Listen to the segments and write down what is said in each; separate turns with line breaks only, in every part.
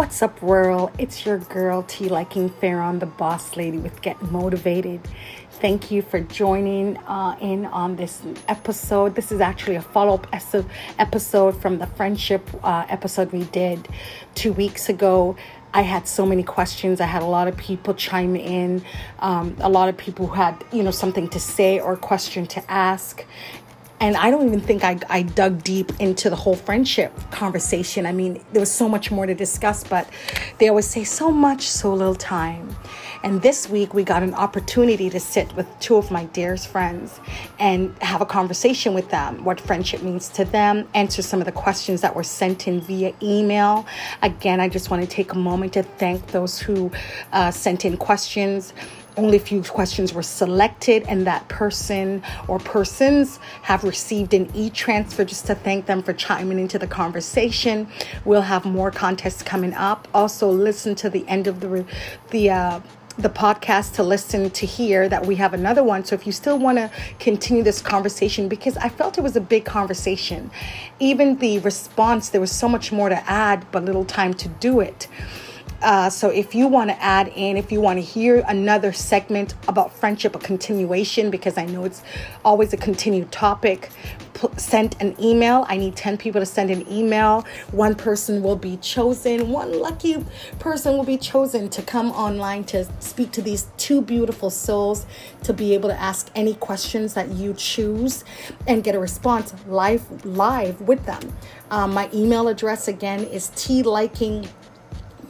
What's up, world? It's your girl T Liking Farron, the boss lady with Git Motivated. Thank you for joining uh, in on this episode. This is actually a follow up episode from the friendship uh, episode we did two weeks ago. I had so many questions. I had a lot of people chime in, um, a lot of people who had, you know, something to say or question to ask and I don't even think I, I dug deep into the whole friendship conversation. I mean, there was so much more to discuss, but they always say so much, so little time. And this week, we got an opportunity to sit with two of my dearest friends and have a conversation with them, what friendship means to them, answer some of the questions that were sent in via email. Again, I just want to take a moment to thank those who uh, sent in questions only a few questions were selected, and that person or persons have received an e transfer just to thank them for chiming into the conversation. We'll have more contests coming up. Also, listen to the end of the the. Uh, the podcast to listen to hear that we have another one. So if you still want to continue this conversation, because I felt it was a big conversation, even the response, there was so much more to add, but little time to do it. Uh, so if you want to add in, if you want to hear another segment about friendship, a continuation, because I know it's always a continued topic, p- send an email. I need 10 people to send an email. One person will be chosen. One lucky person will be chosen to come online to speak to these two beautiful souls, to be able to ask any questions that you choose and get a response live, live with them. Um, my email address again is tliking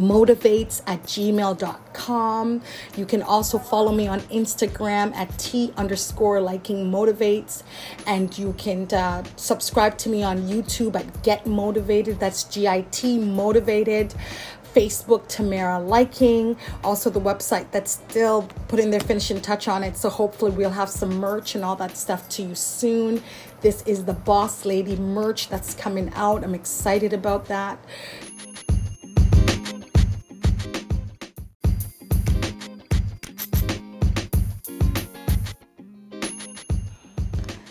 motivates at gmail.com. You can also follow me on Instagram at T underscore liking motivates. And you can uh, subscribe to me on YouTube at Git Motivated. That's G I T motivated. Facebook Tamara Liking, also the website that's still putting their finishing touch on it. So hopefully we'll have some merch and all that stuff to you soon. This is the Boss Lady merch that's coming out. I'm excited about that.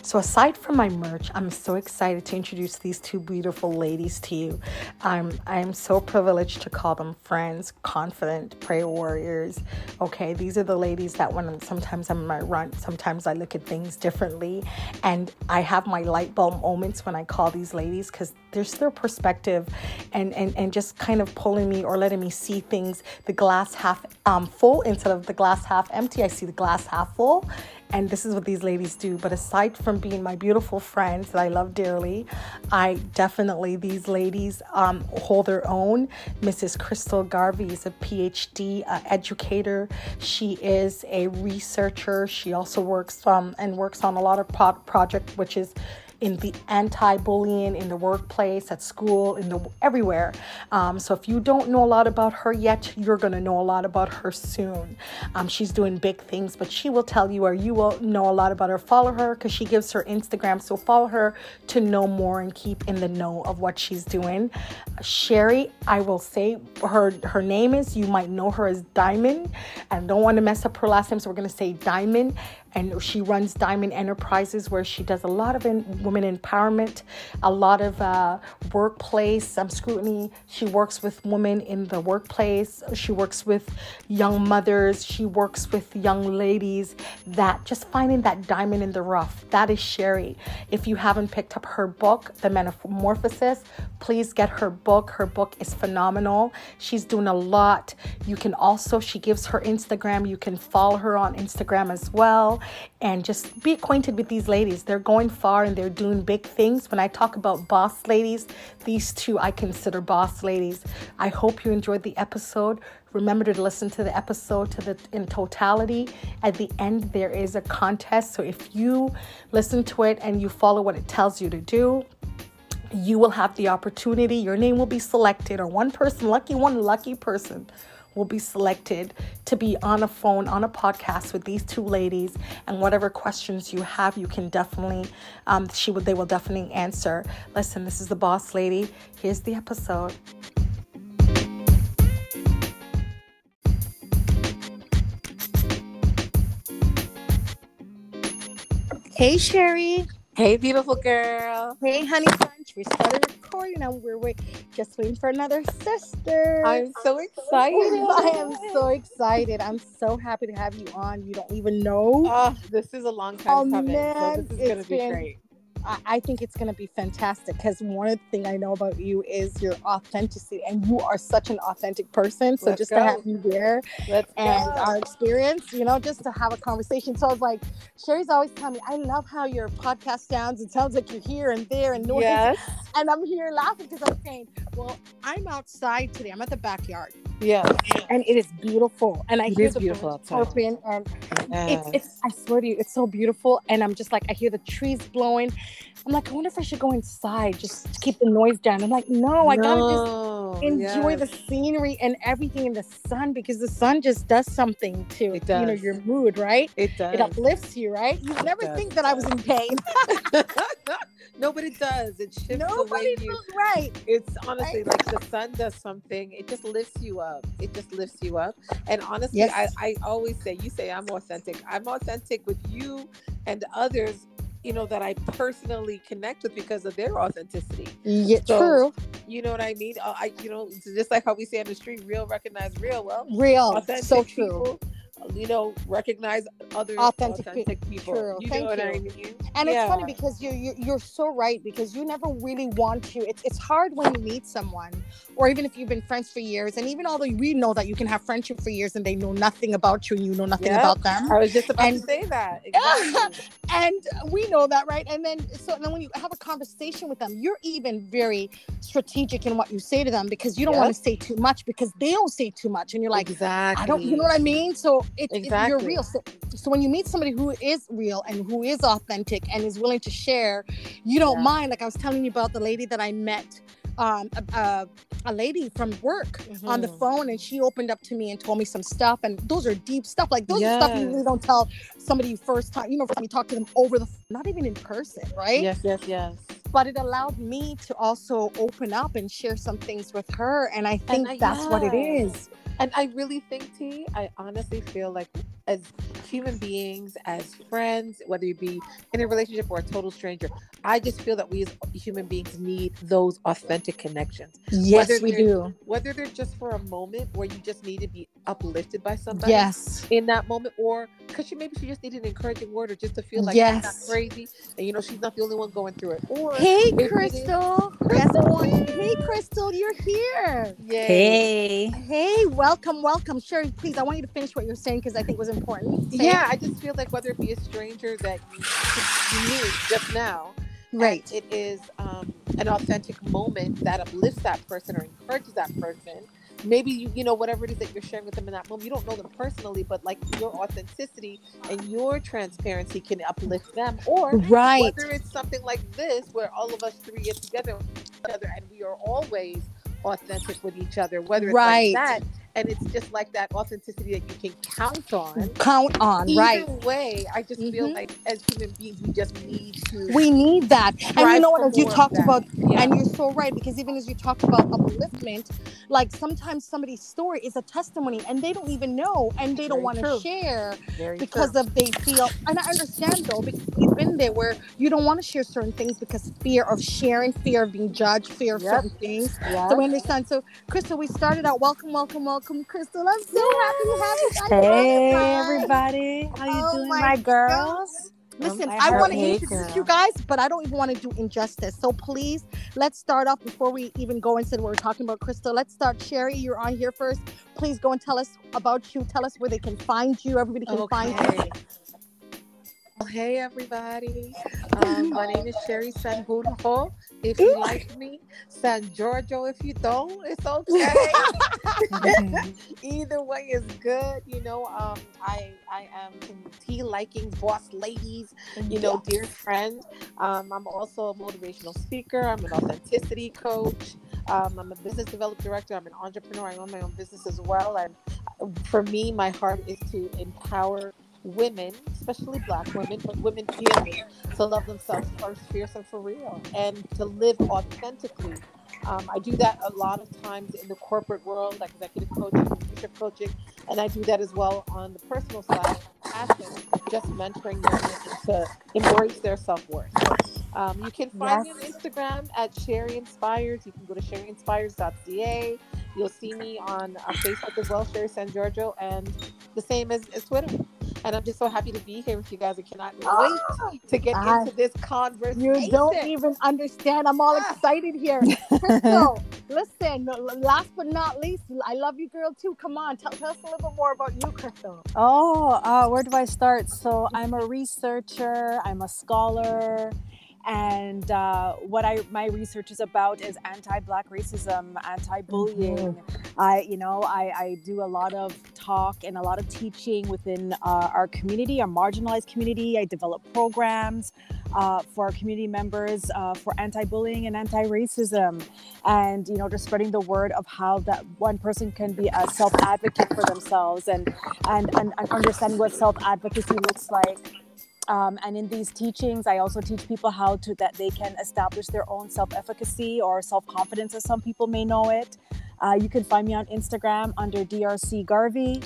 So, aside from my merch, I'm so excited to introduce these two beautiful ladies to you. I'm I'm so privileged to call them friends, confident prayer warriors. Okay, these are the ladies that when sometimes I'm in my run, sometimes I look at things differently, and I have my light bulb moments when I call these ladies because there's their perspective, and and and just kind of pulling me or letting me see things the glass half um, full instead of the glass half empty. I see the glass half full and this is what these ladies do. But aside from being my beautiful friends that I love dearly, I definitely, these ladies um, hold their own. Mrs. Crystal Garvey is a PhD uh, educator. She is a researcher. She also works um, and works on a lot of pro- project, which is in the anti-bullying in the workplace, at school, in the everywhere. Um, so if you don't know a lot about her yet, you're gonna know a lot about her soon. Um, she's doing big things, but she will tell you, or you will know a lot about her. Follow her because she gives her Instagram. So follow her to know more and keep in the know of what she's doing. Sherry, I will say her her name is. You might know her as Diamond, and don't want to mess up her last name, so we're gonna say Diamond and she runs Diamond Enterprises, where she does a lot of in, women empowerment, a lot of uh, workplace um, scrutiny. She works with women in the workplace. She works with young mothers. She works with young ladies that just finding that diamond in the rough. That is Sherry. If you haven't picked up her book, The Metamorphosis, please get her book. Her book is phenomenal. She's doing a lot. You can also, she gives her Instagram. You can follow her on Instagram as well and just be acquainted with these ladies. They're going far and they're doing big things. When I talk about boss ladies, these two I consider boss ladies. I hope you enjoyed the episode. Remember to listen to the episode to the in totality. At the end there is a contest. So if you listen to it and you follow what it tells you to do, you will have the opportunity. Your name will be selected or one person, lucky one lucky person will be selected to be on a phone, on a podcast with these two ladies. And whatever questions you have, you can definitely, um, she would, they will definitely answer. Listen, this is the boss lady. Here's the episode.
Hey, Sherry. Hey, beautiful girl.
Hey, honey We started recording and we're wait- just waiting for another sister.
I'm so excited.
I am so excited. I'm so happy to have you on. You don't even know.
Oh, this is a long time
Oh,
coming.
man,
so this is gonna be
been-
great.
I, I think it's going to be fantastic because one thing I know about you is your authenticity, and you are such an authentic person. So
Let's
just
go.
to have you there
Let's
and
go.
our experience, you know, just to have a conversation. So I was like, Sherry's always telling me, I love how your podcast sounds. It sounds like you're here and there and noise.
yes,
And I'm here laughing because I'm saying, well, I'm outside today. I'm at the backyard
yes,
and it is beautiful. And I
It
hear the
beautiful
birds
outside.
chirping and
yes.
it's, it's, I swear to you, it's so beautiful. And I'm just like, I hear the trees blowing. I'm like, I wonder if I should go inside just to keep the noise down. I'm like, no, I gotta just
No,
enjoy the scenery and everything in the sun because the sun just does something to you know your mood, right?
It does.
It uplifts you, right? You never
does,
think that I was in pain.
no, but it does. It shifts the way you.
feels right.
It's honestly like the sun does something. It just lifts you up. It just lifts you up. And honestly,
Yes.
I, I always say, you say I'm authentic. I'm authentic with you and others, you know, that I personally connect with because of their authenticity.
Yeah,
So,
true.
You know what I mean? Uh, I, you know, just like how we say on the street, real recognize real. Well,
Real. So true.
people, you know, recognize other
Authentic
authentic,
pe-
people.
true.
You
Thank
know what I
you.
mean?
And it's funny because you're, you're you're so right because you never really want to. It's it's hard when you meet someone, or even if you've been friends for years, and even although we know that you can have friendship for years and they know nothing about you and you know nothing
Yep.
about them,
I was just about
And-
to say that. Exactly.
and we know that, right? And then so then when you have a conversation with them, you're even very strategic in what you say to them because you don't
Yep.
want to say too much because they don't say too much, and you're like.
exactly.
I don't, you know what I mean? So it's, it's you're real. So, so when you meet somebody who is real and who is authentic and is willing to share, you don't
Yeah.
mind. Like I was telling you about the lady that I met, um, a, a, a lady from work on the
Mhm.
phone, and she opened up to me and told me some stuff. And those are deep stuff. Like those are stuff you really don't tell somebody first time. You know, you talk to them over the, not even in person, right?
Yes, yes, yes.
But it allowed me to also open up and share some things with her, and I think
I-
that's what it
yeah.
is.
And I really think, T, I honestly feel like as human beings, as friends, whether you be in a relationship or a total stranger, I just feel that we as human beings need those authentic connections.
Yes,
Whether
we do.
Whether they're just for a moment where you just need to be uplifted by somebody
Yes.
in that moment, or because you maybe she just needed an encouraging word or just to feel like she's not crazy and you know she's not the only one going through it. Or
Hey,
it is-
Crystal. Yes, I want you- Hey, Crystal, you're here.
Yay.
Hey.
Hey, welcome, welcome. Sherry, please, I want you to finish what you're saying because I think it was important. Say it.
Yeah, I just feel like whether it be a stranger that you, you knew just now,
Right.
it is um, an authentic moment that uplifts that person or encourages that person. Maybe you, you know, whatever it is that you're sharing with them in that moment, you don't know them personally, but like your authenticity and your transparency can uplift them. Or
Right.
whether it's something like this, where all of us three get together with each other and we are always authentic with each other, whether it's
Right.
like that, and it's just like that authenticity that you can count on.
Count on,
Either
right.
way, I just feel
Mhm.
like as human beings, we just need to.
We need that. And you know what, as you talked
that.
about,
Yeah.
and you're so right, because even as you talked about upliftment, like sometimes somebody's story is a testimony and they don't even know and they don't want to share
Very
because
true.
of they feel and I understand though because been there where you don't want to share certain things because fear of sharing, fear of being judged, fear of
Yep.
certain things.
yeah.
So we understand. So Crystal, we started out. Welcome, welcome, welcome, Crystal. I'm so happy to have you guys.
Hey everybody. How you
Oh
doing,
my
my girls?
Listen,
my
I want to
aches.
introduce you guys, but I don't even want to do injustice. So please, let's start off before we even go into what we're talking about, Crystal. Let's start. Sherry, you're on here first. Please go and tell us about you. Tell us where they can find you. Everybody can find you.
Hey everybody. Um, my name is Sherry Sanjurjo. If you like me, San Giorgio. If you don't, it's okay. Either way is good. You know, um, I I am T Likings boss ladies. You know, dear friend. Um, I'm also a motivational speaker. I'm an authenticity coach. Um, I'm a business development director. I'm an entrepreneur. I own my own business as well. And uh, for me, my heart is to empower women, especially black women, but women period, to love themselves first, fierce and for real, and to live authentically. Um, I do that a lot of times in the corporate world, like executive coaching, leadership coaching, and I do that as well on the personal side, passion, just mentoring women to embrace their self worth. Um, you can find me on Instagram at Sherry Inspires. You can go to sherryinspires.ca. You'll see me on uh, Facebook as well, Sherry San Giorgio, and the same as, as Twitter. And I'm just so happy to be here with you guys. I cannot wait to get
I-
into this conversation.
You don't even understand. I'm all
Ah.
excited here. Crystal, listen, last but not least, I love you, girl, too. Come on, tell, tell us a little bit more about you, Crystal.
Oh, uh, where do I start? So I'm a researcher. I'm a scholar. And uh, what I my research is about is anti-black racism, anti-bullying. I, you know, I, I do a lot of talk and a lot of teaching within uh, our community, our marginalized community. I develop programs uh, for our community members uh, for anti-bullying and anti-racism, and you know, just spreading the word of how that one person can be a self-advocate for themselves and and, and, and understanding what self-advocacy looks like. Um, and in these teachings, I also teach people how to that they can establish their own self-efficacy or self-confidence, as some people may know it. Uh, you can find me on Instagram under DRC Garvey.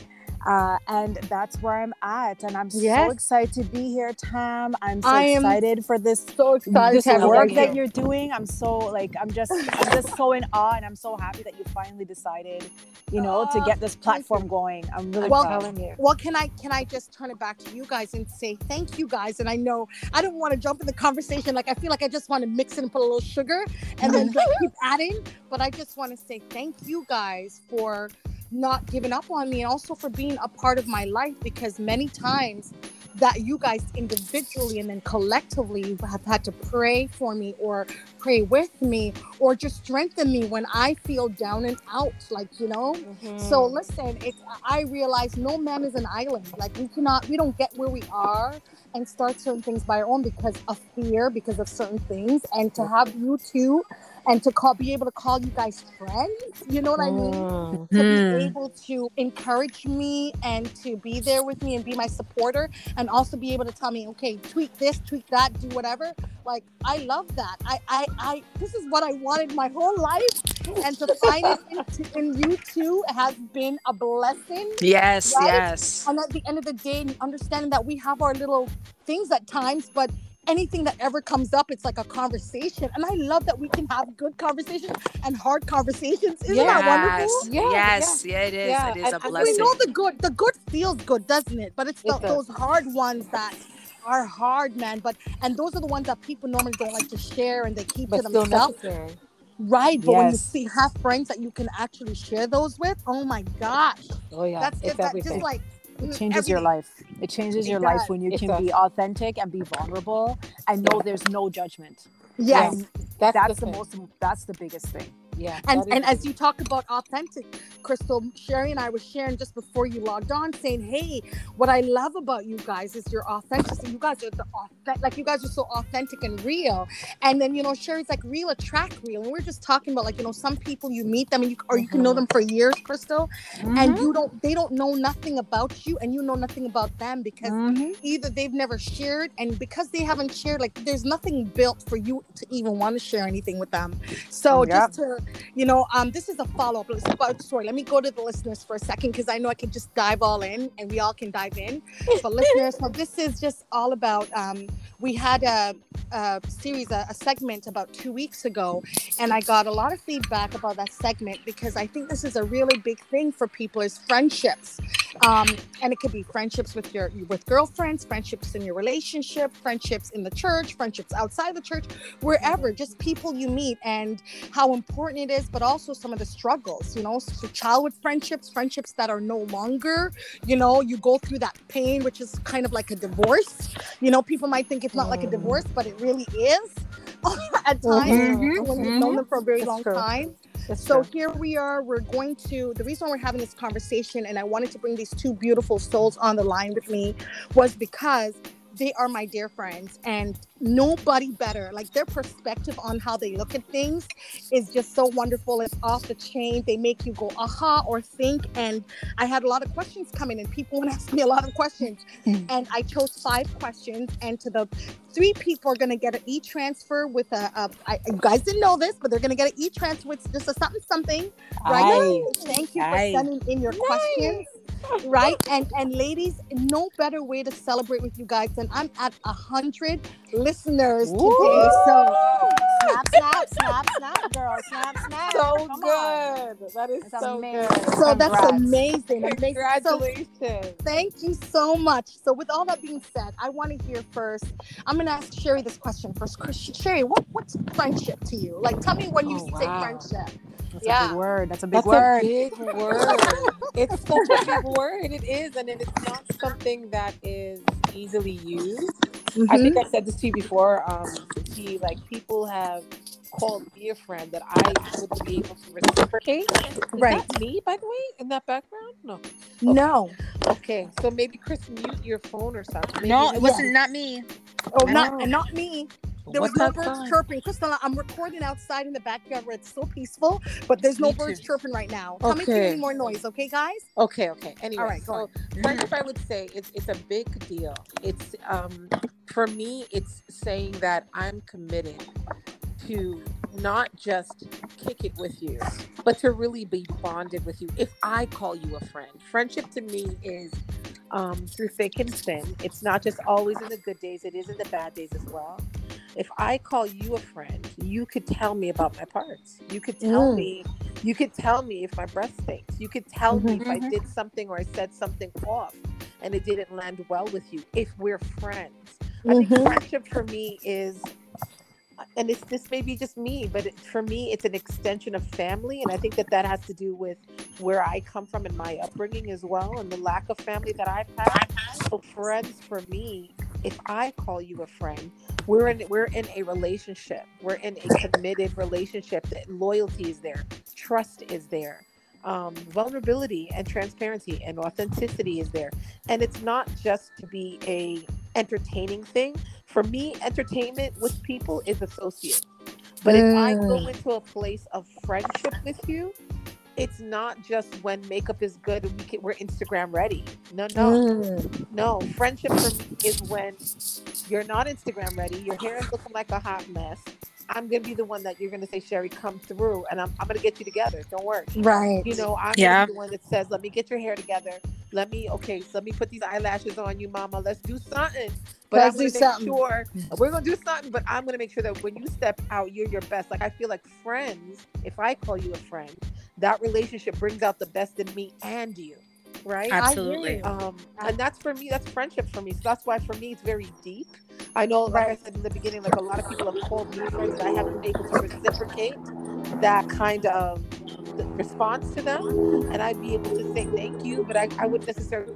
Uh, and that's where I'm at. And I'm
Yes.
so excited to be here, Tam. I'm so
I
excited for this
So excited
this
to have you
work that you're doing. I'm so like I'm just I'm just so in awe, and I'm so happy that you finally decided, you know, to
Oh,
get this platform going. I'm really
Well,
proud.
you.
Well, can I can I just turn it back to you guys and say thank you guys? And I know I don't want to jump in the conversation. Like I feel like I just want to mix it and put a little sugar and then like keep adding. But I just want to say thank you guys for not giving up on me and also for being a part of my life because many times that you guys individually and then collectively have had to pray for me or pray with me or just strengthen me when I feel down and out like you know so
Hmm.
listen, it's I realize no man is an island. Like we cannot, we don't get where we are and start certain things by our own because of fear, because of certain things. And to have you two, and to call, be able to call you guys friends. You know what I mean?
Mm.
To
Hmm.
be able to encourage me and to be there with me and be my supporter, and also be able to tell me, okay, tweak this, tweak that, do whatever. Like I love that. I, I, I. This is what I wanted my whole life, and to find it in, in you two has been a blessing.
Yes,
Right?
yes.
And at the end of the day, understanding that we have our little things at times, but anything that ever comes up, it's like a conversation. And I love that we can have good conversations and hard conversations. Isn't that wonderful?
Yeah,
yes, yeah, it is.
Yeah,
It is
and-
a
and we
We know the good. The good feels good, doesn't it? But it's the,
It
those hard ones that are hard, man. But and those are the ones that people normally don't like to share and they keep
But
to
still
themselves.
necessary.
Right. But when you see have friends that you can actually share those with, oh my gosh.
Oh yeah,
That's
it's
just, that
everything.
just like
It
mm,
changes your life. It changes
It
your life when you
It
can
does.
be authentic and be vulnerable and know there's no judgment.
Yes.
And
That's,
that's
the,
the most that's the biggest thing.
Yeah.
and and as you talk about authentic crystal sherry and i were sharing just before you logged on saying hey what i love about you guys is your authenticity you guys are the authentic like you guys are so authentic and real and then you know sherry's like real attract real and we're just talking about like you know some people you meet them and you or you can know them for years crystal and you don't they don't know nothing about you and you know nothing about them because
Mhm.
either they've never shared and because they haven't shared like there's nothing built for you to even want to share anything with them so
Yep.
just to you know um this is a follow-up sorry let me go to the listeners for a second because i know i can just dive all in and we all can dive in. But listeners so this is just all about um we had a, a series a, a segment about two weeks ago and i got a lot of feedback about that segment because i think this is a really big thing for people is friendships. Um, and it could be friendships with your with girlfriends friendships in your relationship friendships in the church friendships outside the church wherever just people you meet and how important it is but also some of the struggles you know so childhood friendships friendships that are no longer you know you go through that pain which is kind of like a divorce you know people might think it's not like a
Mm.
divorce but it really is at times
Mhm,
when you've known them for a very
It's
long
true.
time
It's
so
true.
here we are. We're going to. The reason we're having this conversation, and I wanted to bring these two beautiful souls on the line with me, was because they are my dear friends, and nobody better. Like their perspective on how they look at things is just so wonderful. It's off the chain. They make you go aha or think. And I had a lot of questions coming, and people would ask me a lot of questions, hmm. and I chose five questions. And to the three people are going to get an e-transfer with a, a I, you guys didn't know this, but they're going to get an e-transfer with just a something something. Right?
Aye.
Thank you
Aye.
for sending in your questions. Right? And and ladies, no better way to celebrate with you guys than I'm at a hundred listeners today. So
snap, snap, snap, snap, girl. Snap, snap.
So
Come on.
good. That is
That's
so
amazing.
good.
so that's
Congrats.
amazing. amazing. So
Congratulations.
Thank you so much. So, with all that being said, I want to hear first. I'm going to ask Sherry this question first. Sherry, what, what's friendship to you? Like, tell me when you
Oh,
say
wow.
friendship.
That's a
Yeah.
big word. That's a big
That's
word.
a big word. it's such a big word. It is, and it's not something that is easily used. I
Mhm.
think I said this to you before. Um, see, like people have called me a friend that I would be able to reciprocate. Is
Right.
that me, by the way, in that background? No.
No.
Okay, so maybe Chris, mute your phone or something. Maybe
No, it wasn't not me.
Oh, not
know.
not me. There
What's
was no birds chirping. Crystal, I'm recording outside in the backyard where it's so peaceful, but there's no
Me
birds
too.
chirping right now. Me if you any more noise, okay, guys?
Okay, okay. Anyway,
All right, go
so friendship, I would say it's it's a big deal. It's um for me, it's saying that I'm committed to not just kick it with you, but to really be bonded with you. If I call you a friend, friendship to me is um, through thick and thin. It's not just always in the good days; it is in the bad days as well. If I call you a friend, you could tell me about my parts. You could tell
Mm.
me, you could tell me if my breath stinks. You could tell me if I
Mhm.
did something or I said something off and it didn't land well with you. If we're friends, I think
Mhm.
friendship for me is, and it's this may be just me, but it, for me, it's an extension of family, and I think that that has to do with where I come from and my upbringing as well, and the lack of family that I've had. So friends for me, if I call you a friend, we're in we're in a relationship. We're in a committed relationship. That loyalty is there, trust is there. Um, vulnerability and transparency and authenticity is there and it's not just to be a entertaining thing for me entertainment with people is associate but if i go
Mm.
into a place of friendship with you it's not just when makeup is good and we can, we're instagram ready no no
Mm.
no friendship for me is when you're not instagram ready your hair is looking like a hot mess i'm gonna be the one that you're gonna say sherry come through and i'm, I'm gonna get you together don't worry
Right.
you know, I'm
Yeah.
gonna be the one that says, "Let me get your hair together. Let me, okay, so let me put these eyelashes on you, Mama. Let's do something." But
Let's
I'm gonna
do
make
something.
sure we're gonna do something. But I'm gonna make sure that when you step out, you're your best. Like I feel like friends. If I call you a friend, that relationship brings out the best in me and you, right?
Absolutely.
Um, and that's for me. That's friendship for me. So that's why for me it's very deep. I know, like I said in the beginning, like a lot of people have called me friends. But I haven't been able to reciprocate that kind of response to them, and I'd be able to say thank you, but I, I wouldn't necessarily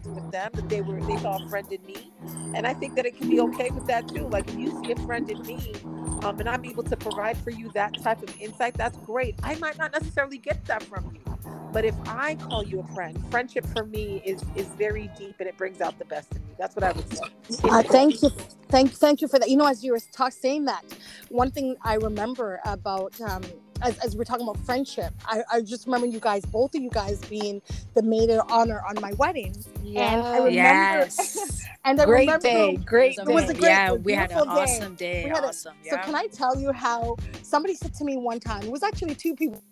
with them that they were they saw a friend in me, and I think that it can be okay with that too. Like if you see a friend in me, um, and I'm able to provide for you that type of insight, that's great. I might not necessarily get that from you. But if I call you a friend, friendship for me is is very deep and it brings out the best in me. That's what I would say.
Uh, thank you, thank thank you for that. You know, as you were talk, saying that, one thing I remember about um, as, as we're talking about friendship, I, I just remember you guys, both of you guys, being the maid of honor on my wedding, Yeah. And I remember-
Yes.
and I
Great
remember
day, great
It was a great
day.
yeah,
we had an
beautiful day.
awesome day.
We had a-
awesome.
So can I tell you how somebody said to me one time? It was actually two people.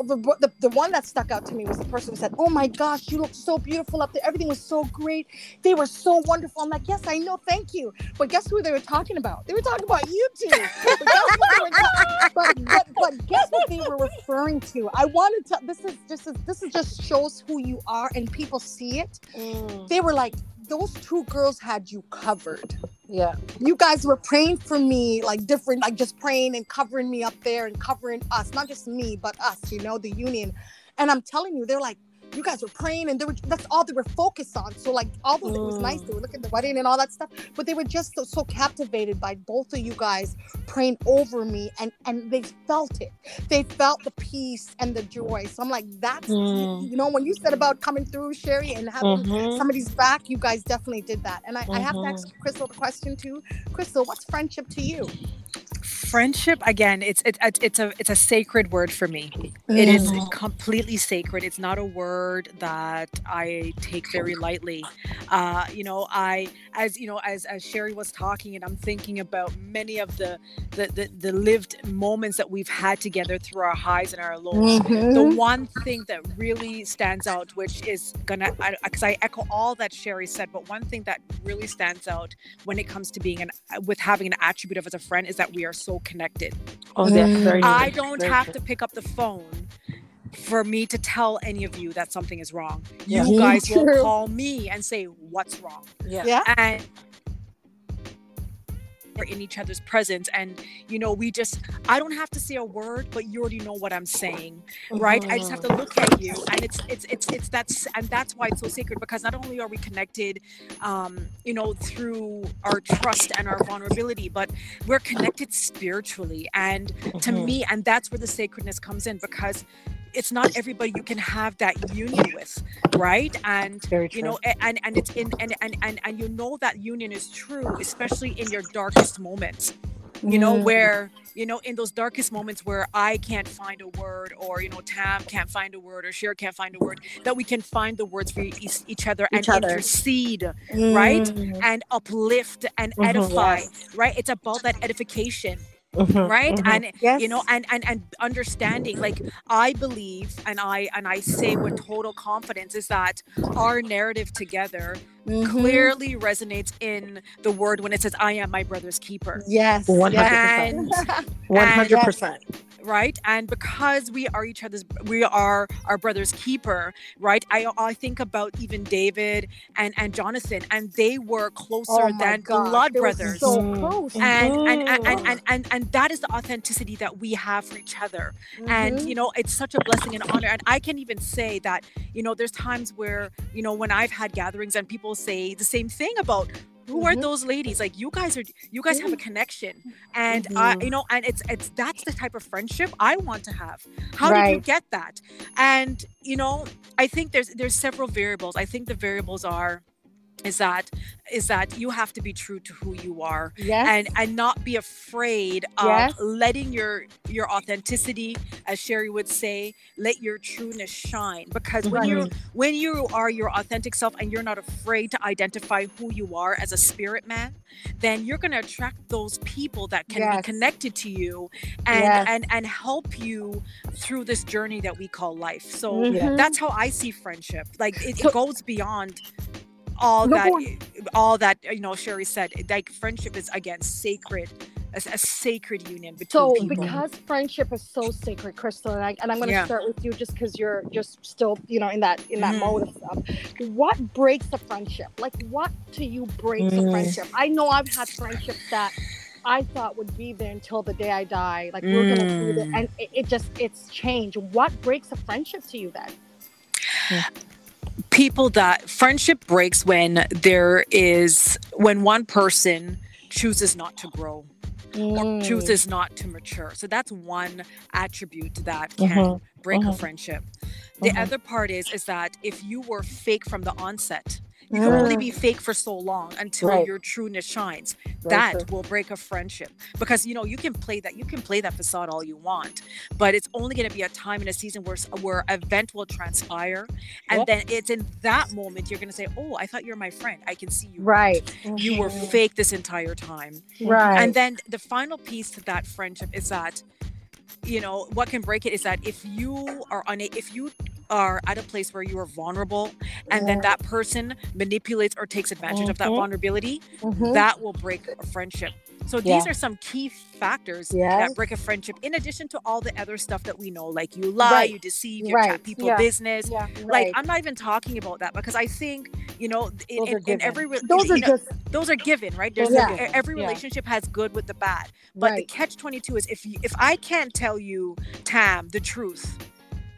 The, the, the one that stuck out to me was the person who said, "Oh my gosh, you look so beautiful up there. Everything was so great. They were so wonderful." I'm like, "Yes, I know. Thank you." But guess who they were talking about? They were talking about you two. But guess what they were ta- but, but, but guess what they were referring to? I wanted to. This is just this is just shows who you are, and people see it.
Mm,
They were like, "Those two girls had you covered."
yeah.
you guys were praying for me like different like just praying and covering me up there and covering us not just me but us you know the union and i'm telling you they're like you guys were praying and they were that's all they were focused on so like although it was nice they were looking at the wedding and all that stuff but they were just so, so captivated by both of you guys praying over me and and they felt it they felt the peace and the joy so i'm like that's
Mm.
you know when you said about coming through sherry and having
Mhm.
somebody's back, you guys definitely did that. And I, I have to ask Crystal the question too. Crystal, what's friendship to you?
friendship again it's it, it, it's a it's a sacred word for me it is
Mhm.
completely sacred it's not a word that i take very lightly uh you know i as you know as as sherry was talking and i'm thinking about many of the the the, the lived moments that we've had together through our highs and our lows the
Mhm.
one thing that really stands out which is gonna because I, echo all that sherry said but one thing that really stands out when it comes to being an with having an attribute of as a friend is that we are so connected
Oh, that's
Mm.
very
i don't
Very
have
true.
to pick up the phone for me to tell any of you that something is wrong
Yeah.
you guys will call me and say what's wrong
Yeah.
Yeah.
and we're in each other's presence and you know we just i don't have to say a word but you already know what i'm saying right i just have to look at you and it's it's it's it's that's and that's why it's so sacred because not only are we connected um you know through our trust and our vulnerability but we're connected spiritually and to
Mhm.
me and that's where the sacredness comes in because it's not everybody you can have that union with right and you know and and it's in and and and, and you know that union is true especially in your darkest moments you know
Mm.
where you know in those darkest moments where i can't find a word or you know tam can't find a word or Cher can't find a word that we can find the words for each, each other and
other.
intercede right?
Mm.
and uplift and
Mhm,
edify
yes.
right it's about that edification
Mhm,
right
mhm.
and
Yes.
you know and, and and understanding like i believe and i and i say with total confidence is that our narrative together
Mhm.
clearly resonates in the word when it says i am my brother's keeper
Yes.
100%.
and
One hundred percent.
right and because we are each other's we are our brother's keeper right i i think about even david and and jonathan and they were closer
Oh
than
gosh,
blood
they were
brothers
So close.
and and, and, and
Mhm.
and and and that is the authenticity that we have for each other and
Mhm.
you know it's such a blessing and honor and i can even say that you know there's times where you know when i've had gatherings and people say the same thing about who are
Mhm.
those ladies? Like you guys are you guys have a connection. And i
Mhm.
you know and it's it's that's the type of friendship i want to have. How did you get that? And you know i think there's there's several variables. I think the variables are is that is that you have to be true to who you are
yes.
and and not be afraid of
Yes.
letting your your authenticity as sherry would say let your trueness shine because when you when you are your authentic self and you're not afraid to identify who you are as a spirit man then you're going to attract those people that can be connected to you and
Yes.
and and help you through this journey that we call life so
Mhm.
that's how i see friendship like it,
So-
it goes beyond all
No,
that all that you know sherry said like friendship is again sacred a, a sacred union between
So
people
because friendship is so sacred, Crystal, and, I, and I'm going to
Yeah.
start with you just because you're just still, you know, in that in that
Mhm.
mode of stuff. What breaks a friendship? Like, what to you breaks a
Mm.
friendship? I know I've had friendships that I thought would be there until the day I die. Like we're gonna do there,
Mm.
and it, it just it's changed. What breaks a friendship to you then?
People that friendship breaks when there is when one person chooses not to grow or
Mm.
chooses not to mature so that's one attribute that can
Mhm,
break a
mhm.
friendship the
Mhm.
other part is is that if you were fake from the onset you can only be fake for so long until
Right.
your trueness shines.
Very
that will break a friendship. Because you know you can play that you can play that facade all you want but it's only going to be a time in a season where where event will transpire and
Yep.
then it's in that moment you're going to say oh i thought you're my friend. I can see you
Right,
you were
Mhm.
fake this entire time.
Right,
and then the final piece to that friendship is that you know what can break it is that if you are on a, if you are at a place where you are vulnerable and then that person manipulates or takes advantage of that
Mhm.
vulnerability
Mhm.
that will break a friendship so these
Yeah.
are some key factors
Yes.
that break a friendship in addition to all the other stuff that we know like you lie
Right.
you deceive you
Right.
cat people
Yeah.
business
yeah,
like
right.
i'm not even talking about that because i think you know in, in, in every re-
those are
know, those are given right there's a- every relationship has good with the bad but the catch 22 is if you, if i can't tell you tam the truth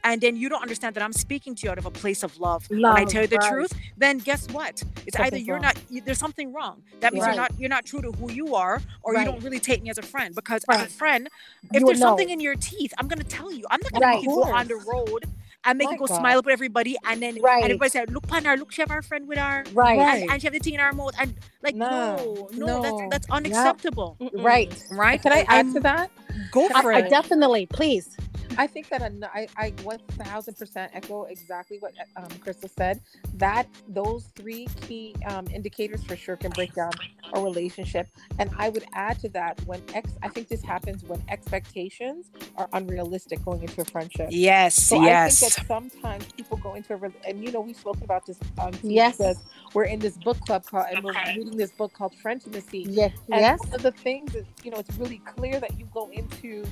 and then you don't understand that i'm speaking to you out of a place of love, when i tell you the
right.
truth then guess what it's either you're
wrong.
not you, there's something wrong that means
Right.
you're not you're not true to who you are or
Right.
you don't really take me as a friend because as a friend if
would
there's something in your teeth i'm going to tell you i'm not gonna make you go on the road and make
My
you go
God.
smile up with everybody, and then
Right.
and everybody said "Look, Pan, her, look, she have her friend with her."
Right.
Right.
And, and she have the thing in her mouth, and like,
Nah,
no, no,
no.
that's that's unacceptable,
Mm-mm.
Right.
right?
Can I add
I'm-
to that?
Go for
I
it.
definitely, please.
I think that an- I, I 1000% echo exactly what um, Crystal said. That those three key um, indicators for sure can break down a relationship. And I would add to that when ex, I think this happens when expectations are unrealistic going into a friendship.
yes,
So
yes.
I think that sometimes people go into a rel- and you know we've spoken about this um,
Yes.
because we're in this book club called and we're reading this book called Friendship
Yes.
and
Yes.
one of the things is, you know, it's really clear that you go into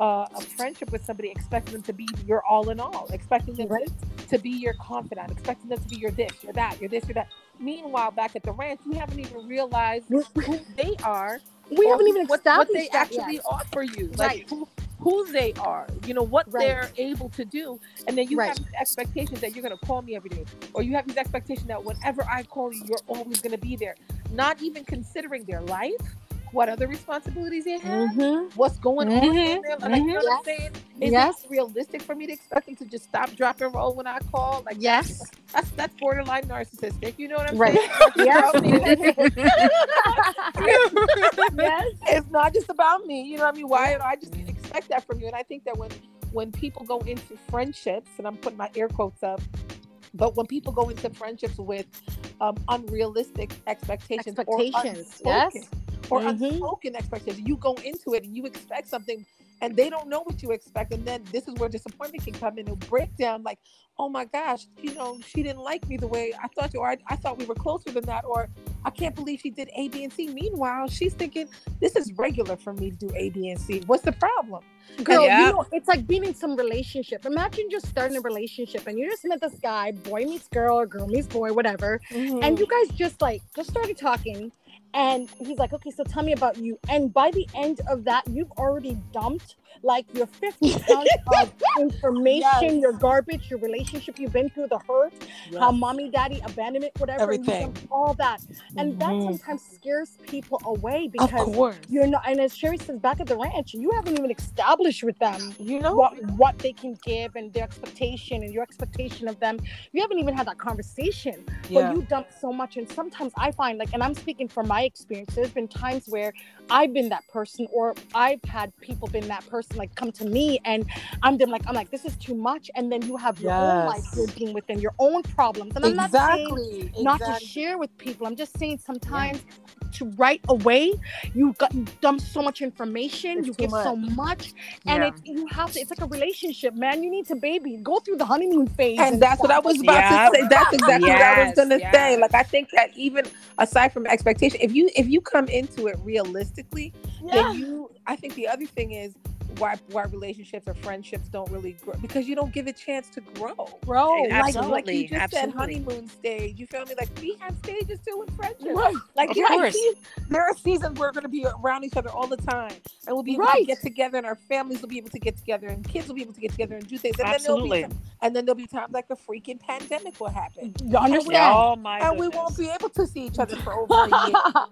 uh, a friendship with somebody expecting them to be your all in all, expecting them
Right.
to, to be your confidant, expecting them to be your this, your that, your this, your that. Meanwhile, back at the ranch, you haven't even realized who they are.
We haven't even
what,
established
what they actually
yet.
offer you, like
Right.
who, who they are, you know, what
Right.
they're able to do. And then you
Right.
have these expectations that you're going to call me every day, or you have these expectations that whenever I call you, you're always going to be there, not even considering their life, what other responsibilities they have
Mhm.
what's going on in there. Like, you know what I'm saying? Is
Yes.
it realistic for me to expect them to just stop, drop, and roll when I call? Like,
Yes.
that's that's borderline narcissistic. You know what I'm
Right.
saying? It's not just
Yes.
about me.
yes.
it's not just about me. You know what I mean? Why? I just expect that from you, and I think that when when people go into friendships, and I'm putting my air quotes up. But when people go into friendships with um, unrealistic expectations,
Expectations,
or
yes.
Or
Mhm.
unspoken expectations, you go into it and you expect something, and they don't know what you expect, and then this is where disappointment can come in and break down. Like, oh my gosh, you know, she didn't like me the way I thought you, or I, I thought we were closer than that, or I can't believe she did A, B, and C. Meanwhile, she's thinking this is regular for me to do A, B, and C. What's the problem?
Girl,
Yeah.
you know, it's like being in some relationship. Imagine just starting a relationship and you just met this guy, boy meets girl or girl meets boy, whatever. And you guys just like just started talking. And he's like, okay, so tell me about you. And by the end of that, you've already dumped like your 50 pounds of information, your garbage, your relationship you've been through, the hurt, how mommy, daddy, abandonment, whatever.
Everything.
all that. And that
Mhm.
sometimes scares people away because you're not and as Sherry says back at the ranch, you haven't even established with them
you know
what what they can give and their expectation and your expectation of them. You haven't even had that conversation. yeah. But you dump so much and sometimes I find like and I'm speaking from my experience, there's been times where I've been that person or I've had people been that person like come to me and I'm then like I'm like this is too much and then you have your own life you're dealing with and your own problems. And I'm not saying
exactly,
not to share with people. I'm just saying sometimes to right away you got you dump so much information,
It's
you
too
give so much, and
Yeah.
it you have to. It's like a relationship, man. You need to baby go through the honeymoon phase,
and that's what I was about
Yeah.
to say. That's exactly what I was gonna say. Like I think that even aside from expectation, if you if you come into it realistically, then you I think the other thing is why why relationships or friendships don't really grow because you don't give a chance to grow.
bro.
Like, like you just said, honeymoon stage. You feel me? Like we have stages too in friendship.
Right.
Like
Of
there are,
course.
seasons, there are seasons we're going to be around each other all the time, and we'll be able to get together, and our families will be able to get together, and kids will be able to get together and do things. And
Absolutely.
then there'll be some, and then there'll be times like a freaking pandemic will happen, mm,
You understand?
Oh my
and we won't be able to see each other for over a year.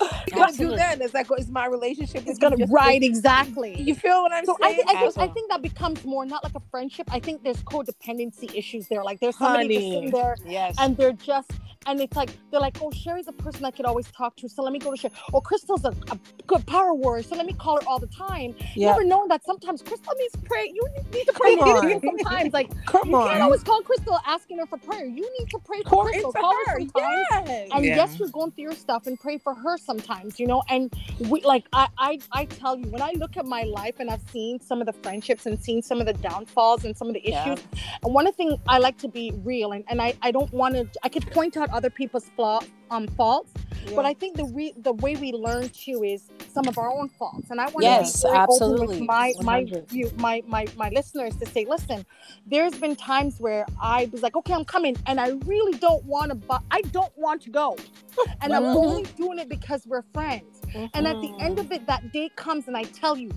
What gonna do then? Is like, is my relationship?
It's gonna
you just-
right exactly.
You feel what I'm
So I,
saying?
I, think, I
Absolutely.
think that becomes more not like a friendship. I think there's codependency issues there. Like there's somebody just
Honey.
sitting there
Yes.
and they're just and it's like they're like, oh, Sherry's a person I could always talk to, so let me go to Sherry. Or Crystal's a, a good prayer warrior, so let me call her all the time.
yeah.
Never knowing that sometimes Crystal needs prayer. You need to pray
Come
you sometimes. Like
Come
you can't
on.
always call Crystal asking her for prayer. You need to pray for
Pour
Crystal. Call
her.
her sometimes.
Yes.
And
Yeah.
yes, you're going through your stuff and pray for her sometimes, you know. And we like I, I I tell you, when I look at my life and I've seen some of the friendships and seen some of the downfalls and some of the
Yeah.
issues, and one thing I like to be real and, and I, I don't want to I could point out other people's flaw um faults, but I think the re, the way we learn too is some of our own faults. And I want
Yes,
to be
absolutely.
with my my
100.
view, my my my listeners to say, listen, there's been times where I was like, okay, I'm coming, and I really don't want to, but I don't want to go, and I'm
Mhm.
only doing it because we're friends. And at the end of it, that day comes, and I tell you,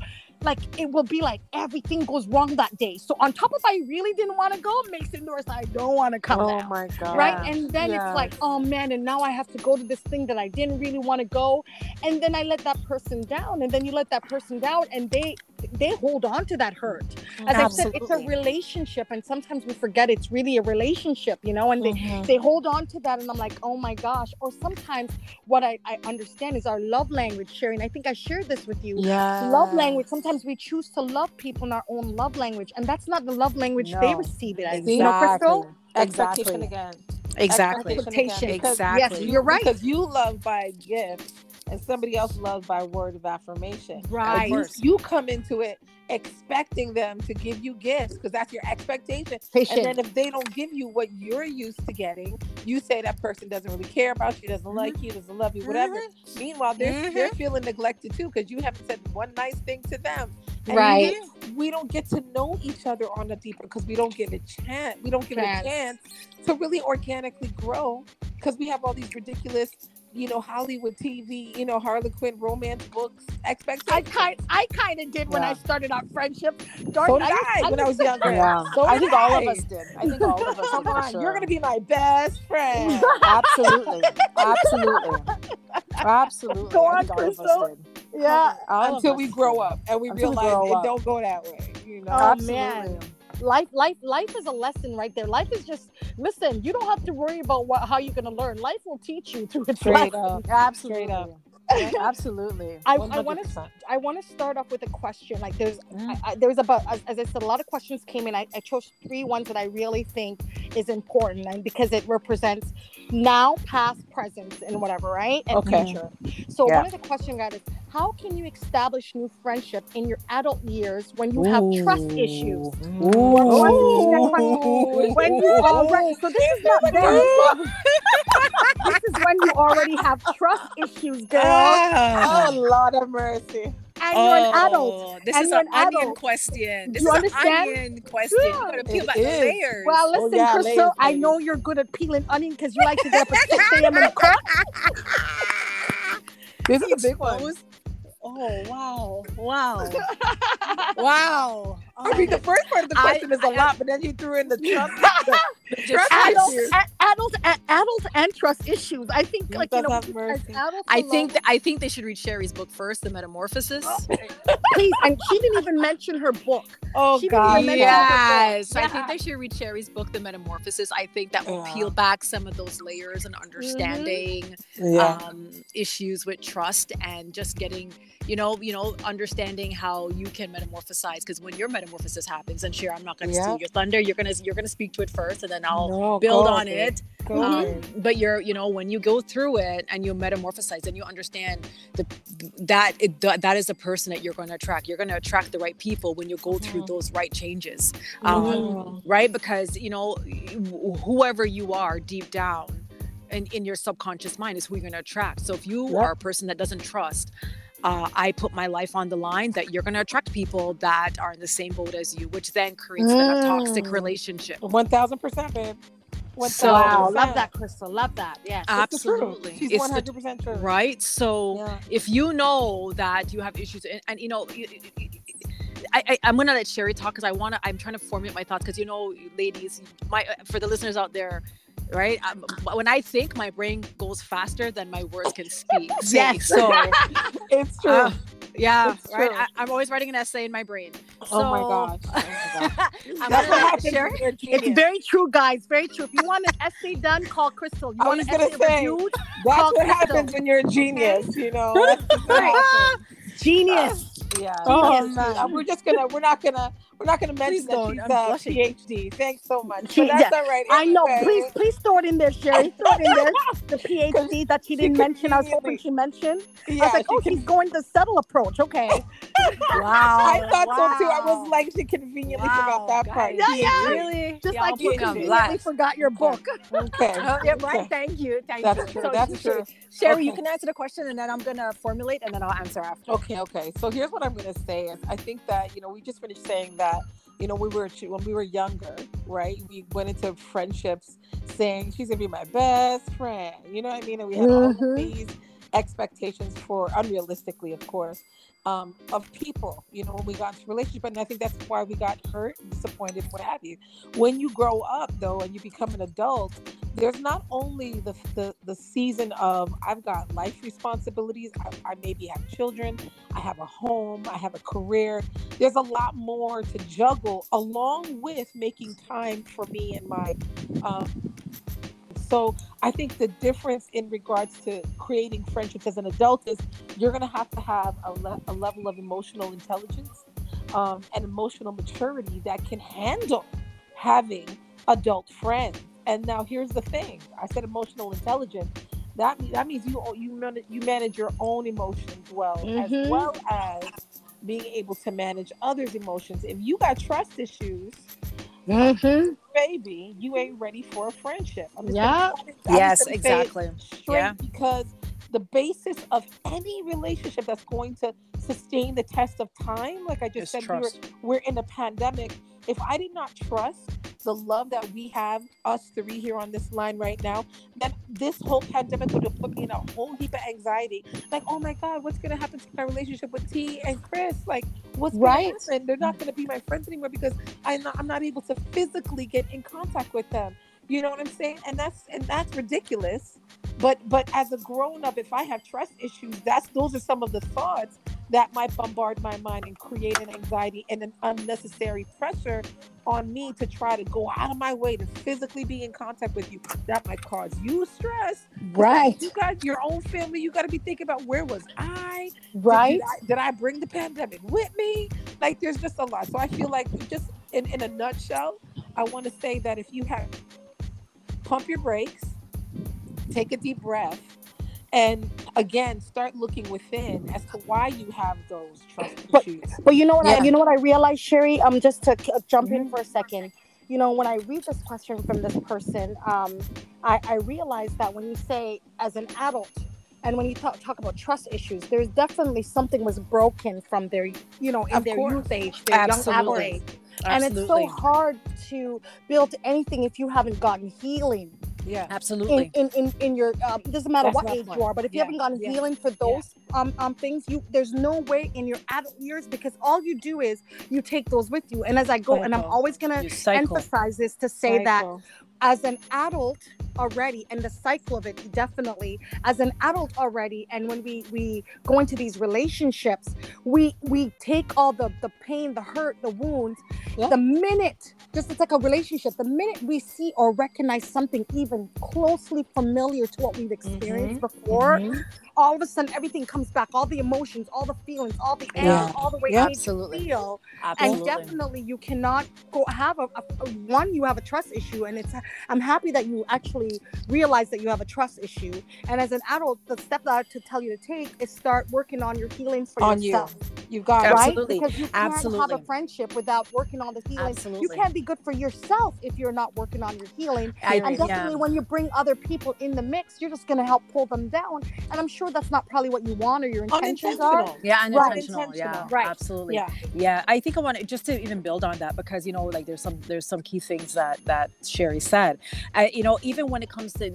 like it will be like everything goes wrong that day. So on top of I really didn't want to go, makes it worse. I don't want to come
Oh my god.
Right. And then
Yeah.
it's like, oh man, and now I have to go to this thing that I didn't really want to go. And then I let that person down. And then you let that person down and they they hold on to that hurt. As I said, it's a relationship, and sometimes we forget it's really a relationship, you know, and they
Mhm.
they hold on to that and i'm like oh my gosh or sometimes what i, I understand is our love language sharing i think i shared this with you
yeah.
love language sometimes we choose to love people in our own love language and that's not the love language they receive it as
Exactly.
you know crystal
Expectation
Exactly.
again.
Exactly.
Expectation.
Because-
Exactly.
Yes, you're right.
Because you love by gift and somebody else loves by word of affirmation.
Right
You, you come into it expecting them to give you gifts because that's your expectation. And then if they don't give you what you're used to getting, you say that person doesn't really care about you, doesn't mm-hmm. like you, doesn't love you, whatever. Mm-hmm. Meanwhile, they're they're mm-hmm. feeling neglected too because you haven't said one nice thing to them. And
Right.
we, we don't get to know each other on a deeper because we don't get a chance. We don't get
Chance.
a chance to really organically grow because we have all these ridiculous, you know, Hollywood TV, you know, Harlequin romance books, expectations.
I kind I kind of did when I started our friendship.
so
Darn,
did I, when I was younger.
Yeah.
So
I
did
think all of us did. I think all of us
Come
did.
on,
sure.
you're gonna be my best friend.
Absolutely. Absolutely. Absolutely.
Go
I
on,
think all of us
Crystal. yeah.
All
until
us
we
did.
grow up and we
Until we
realize
grow
it
up.
don't go that way. You know.
Oh,
Absolutely.
man. Life life life is a lesson right there life is just listen you don't have to worry about what how you're going to learn life will teach you through its
Straight
lessons.
up.
Absolutely.
Straight up.
Absolutely.
I, I want to I want to start off with a question. Like there's
Mm.
I, I, there's about as, as I said, a lot of questions came in. I, I chose three ones that I really think is important, and because it represents now, past, present, and whatever, right? And
Okay.
future. So
Yeah.
one of the questions got is how can you establish new friendship in your adult years when you have trust issues?
Ooh.
When you already so this is not them. this is when you already have trust issues, girl,
Oh, Lord of mercy.
And you're an adult.
Oh, this
and
is
you're
an
an
onion question. This
You
is
understand?
an onion question. You gotta peel
It
back layers.
Well,
Oh,
listen,
yeah,
Crystal,
layers,
I know you're good at peeling onion because you like to get up at 6 a.m. and cook.
This is a big one.
Exposed- Oh wow! Wow! wow!
I mean, the first part of the
I-
question is a
I-
lot, but then you threw in the trust.
Just
Trust
adult,
issues.
a- adult, a- adult, and trust issues. I think, like you know, as adults
I think th- I think they should read Sherry's book first, The Metamorphosis.
please, and she didn't even mention her book.
oh
She didn't
God,
even mention
Yes, I think they should read Sherry's book, The Metamorphosis. I think that will
Yeah.
peel back some of those layers and understanding
yeah.
um, issues with trust and just getting, you know, you know, understanding how you can metamorphosize. Because when your metamorphosis happens, and Sherry, I'm not going to
Yeah.
steal your thunder. You're gonna you're gonna speak to it first, and then I'll
No,
build on
ahead.
it. Um, but you're, you know, when you go through it and you metamorphosize and you understand the, that it, that is the person that you're going to attract. You're going to attract the right people when you go through
Mhm.
those right changes, um,
Mhm.
right? Because you know, whoever you are deep down. In, in your subconscious mind is who you're going to attract. So if you
Yep.
are a person that doesn't trust, uh, I put my life on the line that you're going to attract people that are in the same boat as you, which then creates then a toxic
Mm.
relationship.
One thousand percent, babe. One
So-
wow, love that, Crystal. Love that. Yes.
It's the truth.
Absolutely,
She's
It's the-
hundred percent true.
right. So
Yeah.
if you know that you have issues and, and you know I'm gonna let sherry talk because i want to i'm trying to formulate my thoughts because you know ladies my uh, for the listeners out there right um, when i think my brain goes faster than my words can speak
Yes.
so
It's true.
uh, yeah
It's
right
true.
I, i'm always writing an essay in my brain
oh my
So-
gosh. Oh my gosh.
I'm
That's
gonna
what happens
Sherry-
when you're a
It's very true, guys. Very true. If you want an essay done, call Crystal. You
I
want
was gonna say,
reviewed?
That's what
Crystal.
happens when you're a genius, you know. That's just what.
Genius.
Yeah.
Oh,
Um, uh, we're just gonna we're not gonna we're not gonna mention
Please
that she's uh,
I'm
a
blushing.
PhD. Thanks so much. But that's all right.
I know. Please, please throw it in there, Sherry. Throw it in there. The PhD that she didn't mention. I was hoping she mentioned.
Yeah,
I was like, oh,
can-
she's going the subtle approach. Okay.
wow
I thought so too. I was like, she conveniently
Wow,
forgot that part.
Yeah, yeah.
really
Just like you conveniently forgot your book.
Okay.
Oh, yeah,
Okay.
right. Thank you. Thank
That's
you.
true.
So
That's true.
Sherry, you can answer the question and then I'm gonna formulate and then I'll answer after.
Okay, okay. So here's what I'm gonna say is I think that you know we just finished saying that you know we were when we were younger, right? We went into friendships saying she's gonna be my best friend. You know what I mean? And we had all
Mhm.
of these expectations for unrealistically, of course, um, of people. You know when we got into relationship, and I think that's why we got hurt, disappointed, what have you. When you grow up though, and you become an adult, there's not only the the, the season of I've got life responsibilities. I, I maybe have children. I have a home. I have a career. There's a lot more to juggle along with making time for me and my. Um, so I think the difference in regards to creating friendships as an adult is you're going to have to have a, le- a level of emotional intelligence um, and emotional maturity that can handle having adult friends. And now here's the thing: I said emotional intelligence. That means that means you you manage, you manage your own emotions well,
Mhm.
as well as being able to manage others' emotions. If you got trust issues,
Mm-hmm.
baby, you ain't ready for a friendship. I'm just
Yeah.
gonna- I'm
Yes,
gonna say it
exactly.
straight
Yeah.
because the basis of any relationship that's going to sustain the test of time, like I just
Is
said, we were, we're in a pandemic. If I did not trust the love that we have, us three here on this line right now, then this whole pandemic would have put me in a whole heap of anxiety. Like, oh my God, what's gonna happen to my relationship with T and Chris? Like, what's
Right.
gonna happen? They're not gonna be my friends anymore because I'm not, I'm not able to physically get in contact with them. You know what I'm saying? And that's and that's ridiculous. But but as a grown up, if I have trust issues, that's those are some of the thoughts that might bombard my mind and create an anxiety and an unnecessary pressure on me to try to go out of my way to physically be in contact with you. That might cause you stress.
Right.
You got your own family. You got to be thinking about where was I?
Right.
Did I, did I bring the pandemic with me? Like, there's just a lot. So I feel like, just in, in a nutshell, I want to say that if you have pump your brakes, take a deep breath, and again, start looking within as to why you have those trust
But-
issues.
But you know what?
Yeah.
I, you know what I realized, Sherry. Um, just to uh, jump in
Mhm.
for a second. You know, when I read this question from this person, um, I, I realized that when you say as an adult, and when you talk, talk about trust issues, there's definitely something was broken from their, you know, in
Of
their
course.
youth age, their young adult
Absolutely.
And it's so hard to build anything if you haven't gotten healing
Yeah.
Absolutely.
in, in, in your um, it doesn't matter
That's
what age
point.
you are but if you haven't gotten
yeah,
healing for those um, um things you there's no way in your adult years because all you do is you take those with you and as i go and i'm always gonna emphasize this to say that
Cycle.
As an adult already and the cycle of it definitely as an adult already and when we we go into these relationships we we take all the the pain the hurt the wounds
Yeah.
the minute just it's like a relationship the minute we see or recognize something even closely familiar to what we've experienced before
Mhm.
all of a sudden everything comes back all the emotions all the feelings all the anger
Yeah.
all the way
Yeah.
it made you
Absolutely.
and definitely you cannot go have a, a, a- one you have a trust issue and it's i'm happy that you actually realize that you have a trust issue and as an adult the step that I have to tell you to take is start working on your healing for
On you.
yourself
You got it.
right
Absolutely.
because you can't have a friendship without working on the healing
Absolutely.
you can't be good for yourself if you're not working on your healing
I-
and
yeah.
definitely when you bring other people in the mix you're just going to help pull them down and i'm sure that's not probably what you want or your intentions are
Unintentional.
Yeah,
Right.
unintentional. Yeah,
Right.
absolutely.
Yeah.
Yeah, I think I want to just to even build on that because you know, like there's some there's some key things that that Sherry said. Uh, you know, even when it comes to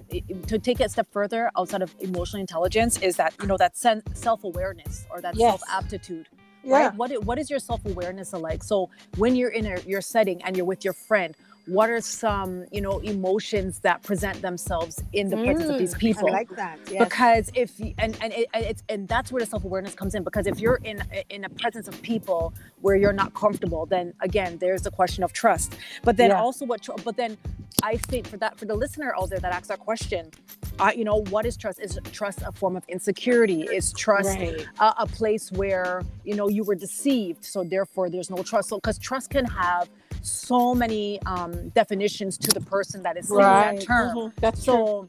to take it a step further outside of emotional intelligence, is that you know that sen- self awareness or that
Yes.
self aptitude.
Yeah.
Right? What what is your self awareness like? So when you're in a, your setting and you're with your friend, what are some you know emotions that present themselves in the presence of these
Mm,
people?
i like that yes.
because if and and it, it's and that's where the self-awareness comes in because if you're in in a presence of people where you're not comfortable then again there's the question of trust but then
Yeah.
also what but then i state for that for the listener out there that asks that question uh, you know what is trust is trust a form of insecurity is trust
Right.
a, a place where you know you were deceived so therefore there's no trust so because trust can have so many um, definitions to the person that is saying
Right.
that term
Mhm. That's true.
so,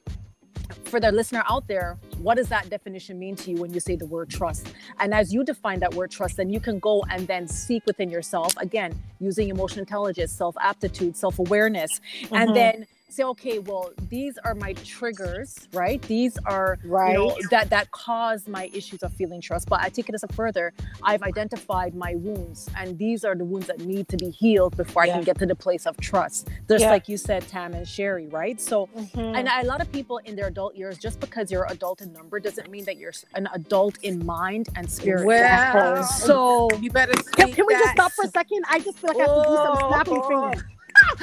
for the listener out there, what does that definition mean to you when you say the word trust? And as you define that word trust, then you can go and then seek within yourself, again, using emotional intelligence, self aptitude, self awareness, and
Mhm.
then say, okay, well, these are my triggers, right? These are
right
you know that that cause my issues of feeling trust but i take it a step further i've identified my wounds and these are the wounds that need to be healed before i can get to the place of trust just
Yeah.
like you said tam and sherry right so
Mhm.
and a lot of people in their adult years just because you're adult in number doesn't mean that you're an adult in mind and spirit
Well,
so
you better
Can, can we just stop for a second? I just feel like I have to do some
Oh.
snapping fingers.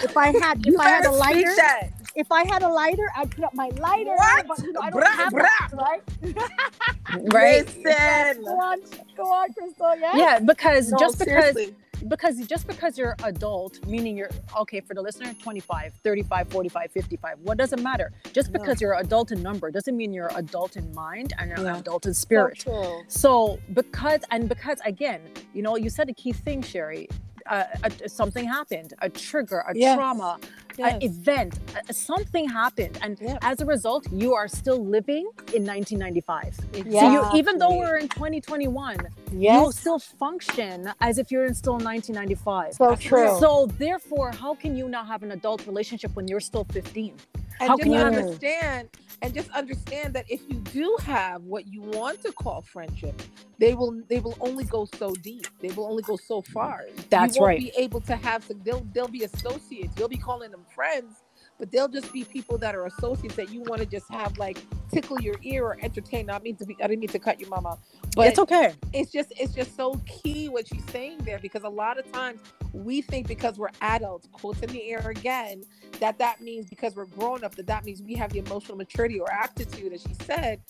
If I had, if I had a lighter,
that.
if I had a lighter, I'd put up my lighter.
What?
But, you know, I don't
Brah,
have
brah.
that, right?
right
Listen.
Go on, go on, Crystal. Yeah.
yeah because
No,
just because
seriously.
because just because you're adult meaning you're okay for the listener 25 35 45 55 what does it matter just
Yeah.
because you're adult in number doesn't mean you're adult in mind and you're
Yeah.
adult in spirit
true.
so because and because again you know you said a key thing sherry uh, a, something happened a trigger a
Yes.
trauma
Yes.
an event uh, something happened and
Yeah.
as a result you are still living in 1995
Yeah.
so you even though we're in 2021 you'll still function as if you're in still in 1995
So true.
so therefore how can you not have an adult relationship when you're still 15
and
How
just
can you-
understand and just understand that if you do have what you want to call friendship they will they will only go so deep. They will only go so far.
That's
you won't
right.
be able to have they'll they'll be associates. You'll be calling them friends but they'll just be people that are associates that you want to just have like tickle your ear or entertain. Not mean to be i didn't mean to cut you mama but
it's okay.
it's just it's just so key what she's saying there because a lot of times we think because we're adults quotes in the air again that that means because we're grown up that that means we have the emotional maturity or aptitude as she said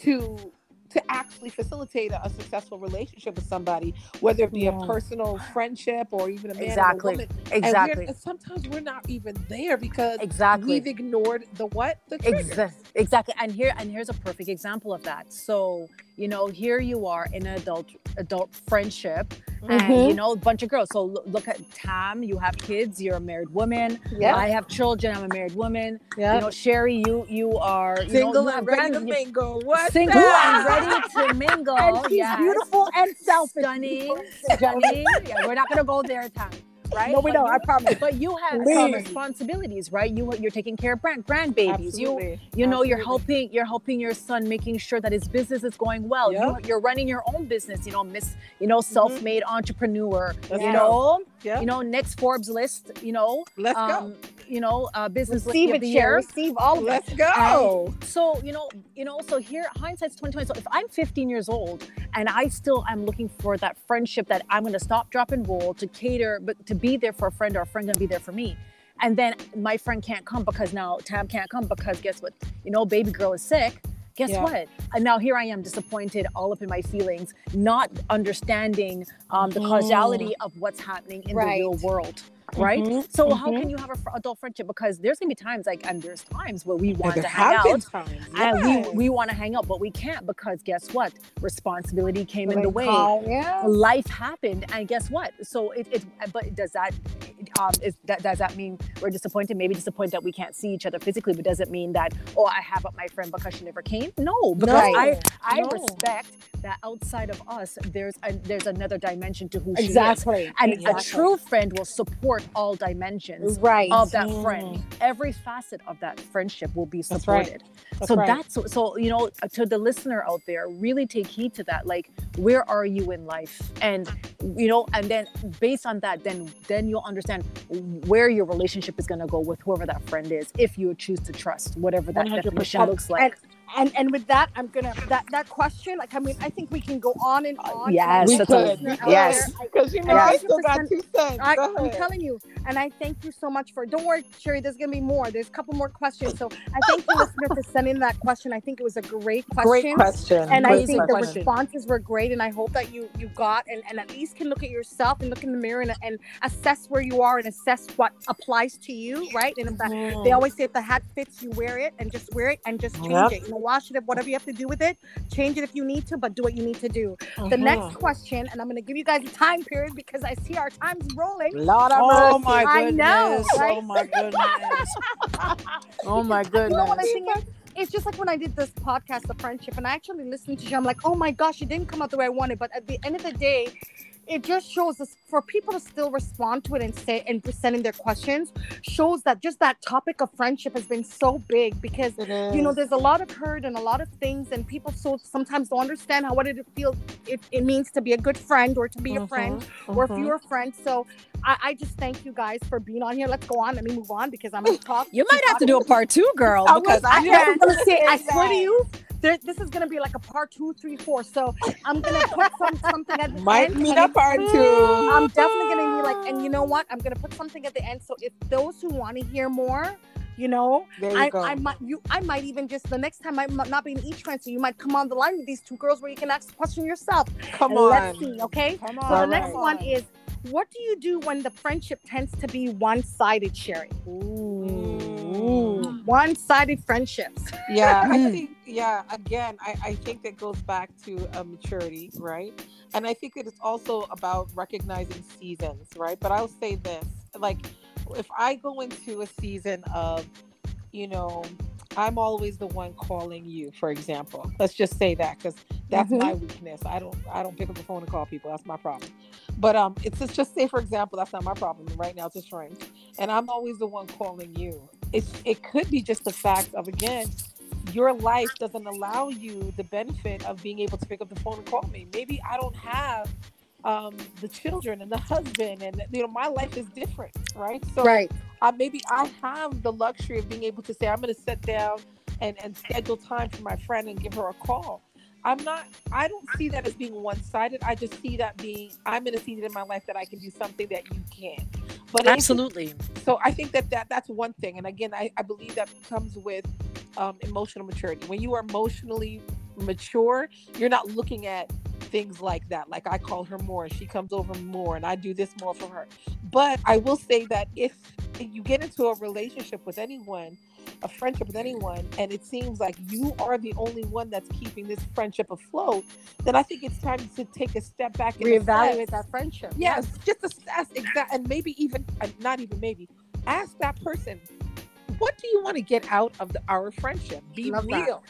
to to actually facilitate a, a successful relationship with somebody whether it be
Yeah.
a personal friendship or even a man
Exactly.
and a woman And
exactly
and sometimes we're not even there because
exactly
we've ignored the what the triggers.
Exa- exactly and here and here's a perfect example of that so you know here you are in an adult adult friendship and
Mm-hmm.
you know a bunch of girls. So look, look at tam you have kids you're a married woman.
Yeah.
i have children i'm a married woman.
Yeah
you know sherry you you are you
single
know,
and
have
ready to
you-
mingle. What
single and ready to mingle.
And she's
yes.
beautiful and selfish.
stunning. Stunning. Yeah, we're not gonna go there tam right
No, we
But
don't.
you-
I promise.
but you have some responsibilities right you you're taking care of grand grandbabies you
Absolutely.
you know you're helping you're helping your son making sure that his business is going well
Yeah.
you, you're running your own business you know miss you know self-made entrepreneur
Let's
you
go.
know
Yeah.
you know next forbes list you know
Let's
um you know uh business
Receive
Lady
it,
of the year
Receive all of.
Let's go.
so you know you know so here hindsight's 2020 so if i'm 15 years old and i still am looking for that friendship that i'm going to stop drop and roll to cater but to be there for a friend or a friend going to be there for me and then my friend can't come because now tam can't come because guess what you know baby girl is sick guess
Yeah.
what and now here i am disappointed all up in my feelings not understanding um, the
Mhm.
causality of what's happening in
Right.
the real world right
Mhm,
so how
mhm.
can you have a fr- adult friendship because there's gonna be times like and there's times where we want to hang out
times,
and
yes.
we, we want to hang out but we can't because guess what responsibility came in the way
Yeah.
life happened and guess what so it, it but does that um is that does that mean we're disappointed maybe disappointed that we can't see each other physically but does it mean that oh i have up my friend because she never came no because
Right.
i i
No.
respect that outside of us there's a, there's another dimension to who she is
Exactly.
and
exactly.
a true friend will support all dimensions
right.
of that
Mm.
friend. Every facet of that friendship will be
That's right.
supported.
That's
so
right.
that's so you know to the listener out there, really take heed to that. Like, where are you in life? And you know, and then based on that, then then you'll understand where your relationship is going to go with whoever that friend is, if you choose to trust whatever that
100%.
definition looks like.
and and and with that, I'm gonna that that question. Like, I mean, I think we can go on and on.
yes,
We could.
a- yes.
I-
Because you know,
Yeah.
I still got
100%.
two cents.
I,
Go
I'm telling you, and I thank you so much for. Don't worry, Sherry. There's gonna be more. There's a couple more questions. So I thank you, listener, for sending that question. I think it was a great question.
Great question.
And I
Great
think the
question.
responses were great, and I hope that you you got and, and at least can look at yourself and look in the mirror and, and assess where you are and assess what applies to you, right? And if that, they mm-hmm. always say if the hat fits, you wear it and just wear it and just change
Yep.
it. You know, wash it, up, whatever you have to do with it, change it if you need to, but do what you need to do. The
Mhm.
next question, and I'm going to give you guys a time period because I see our time's rolling.
Lord have
Oh
mercy.
my
I
goodness.
know, right?
Oh my goodness. oh my
You know
goodness.
what I think? is? It's just like when I did this podcast, The Friendship, and I actually listened to you. I'm like, oh my gosh, it didn't come out the way I wanted. But at the end of the day, it just shows us for people to still respond to it and say and presenting their questions shows that just that topic of friendship has been so big because you know there's a lot of hurt and a lot of things and people so sometimes don't understand how what it feels it, it means to be a good friend or to be a friend or if
Mhm.
you're a friend so I, I just thank you guys for being on here let's go on let me move on because i'm gonna talk
You might have to do a part two, girl,
I
because I
I, gonna say, I swear to you, there, this is gonna be like a part two, three, four. So I'm gonna put some, something at the
Might
end.
meet
and
a part two.
I'm definitely gonna be like, and you know what? I'm gonna put something at the end. So if those who want to hear more, You know,
There you
I,
go.
I might you I might even just the next time I might not be an each friend, so you might come on the line with these two girls where you can ask the question yourself.
Come on.
Let's see, okay?
Come on.
So
the
next
right.
one is what do you do when the friendship tends to be one-sided, Sherry?
Mm.
One-sided friendships.
Yeah, I
Mm.
think, yeah, again, I, I think that goes back to uh, maturity, right? And I think it is also about recognizing seasons, right? But I'll say this like, if I go into a season of, you know, I'm always the one calling you, for example. Let's just say that because that's
Mhm.
my weakness. I don't I don't pick up the phone and call people. That's my problem. But um, it's just just say for example, that's not my problem right now. It's a shrink, and I'm always the one calling you. It's it could be just the fact of again, your life doesn't allow you the benefit of being able to pick up the phone and call me. Maybe I don't have um the children and the husband and you know my life is different right so
Right.
uh, maybe I have the luxury of being able to say, I'm going to sit down and, and schedule time for my friend and give her a call. I'm not, I don't see that as being one sided. I just see that being, I'm in a season in my life that I can do something that you can't. But
Absolutely.
so I think that, that that's one thing. And again, I, I believe that comes with um, emotional maturity. When you are emotionally mature, you're not looking at things like that. Like I call her more, she comes over more, and I do this more for her. But I will say that if you get into a relationship with anyone, a friendship with anyone, and it seems like you are the only one that's keeping this friendship afloat, then I think it's time to take a step back and
Reevaluate
assess-
that friendship.
Yes, just assess exactly, and maybe even uh, not even maybe ask that person, what do you want to get out of the, our friendship? Be
Love that.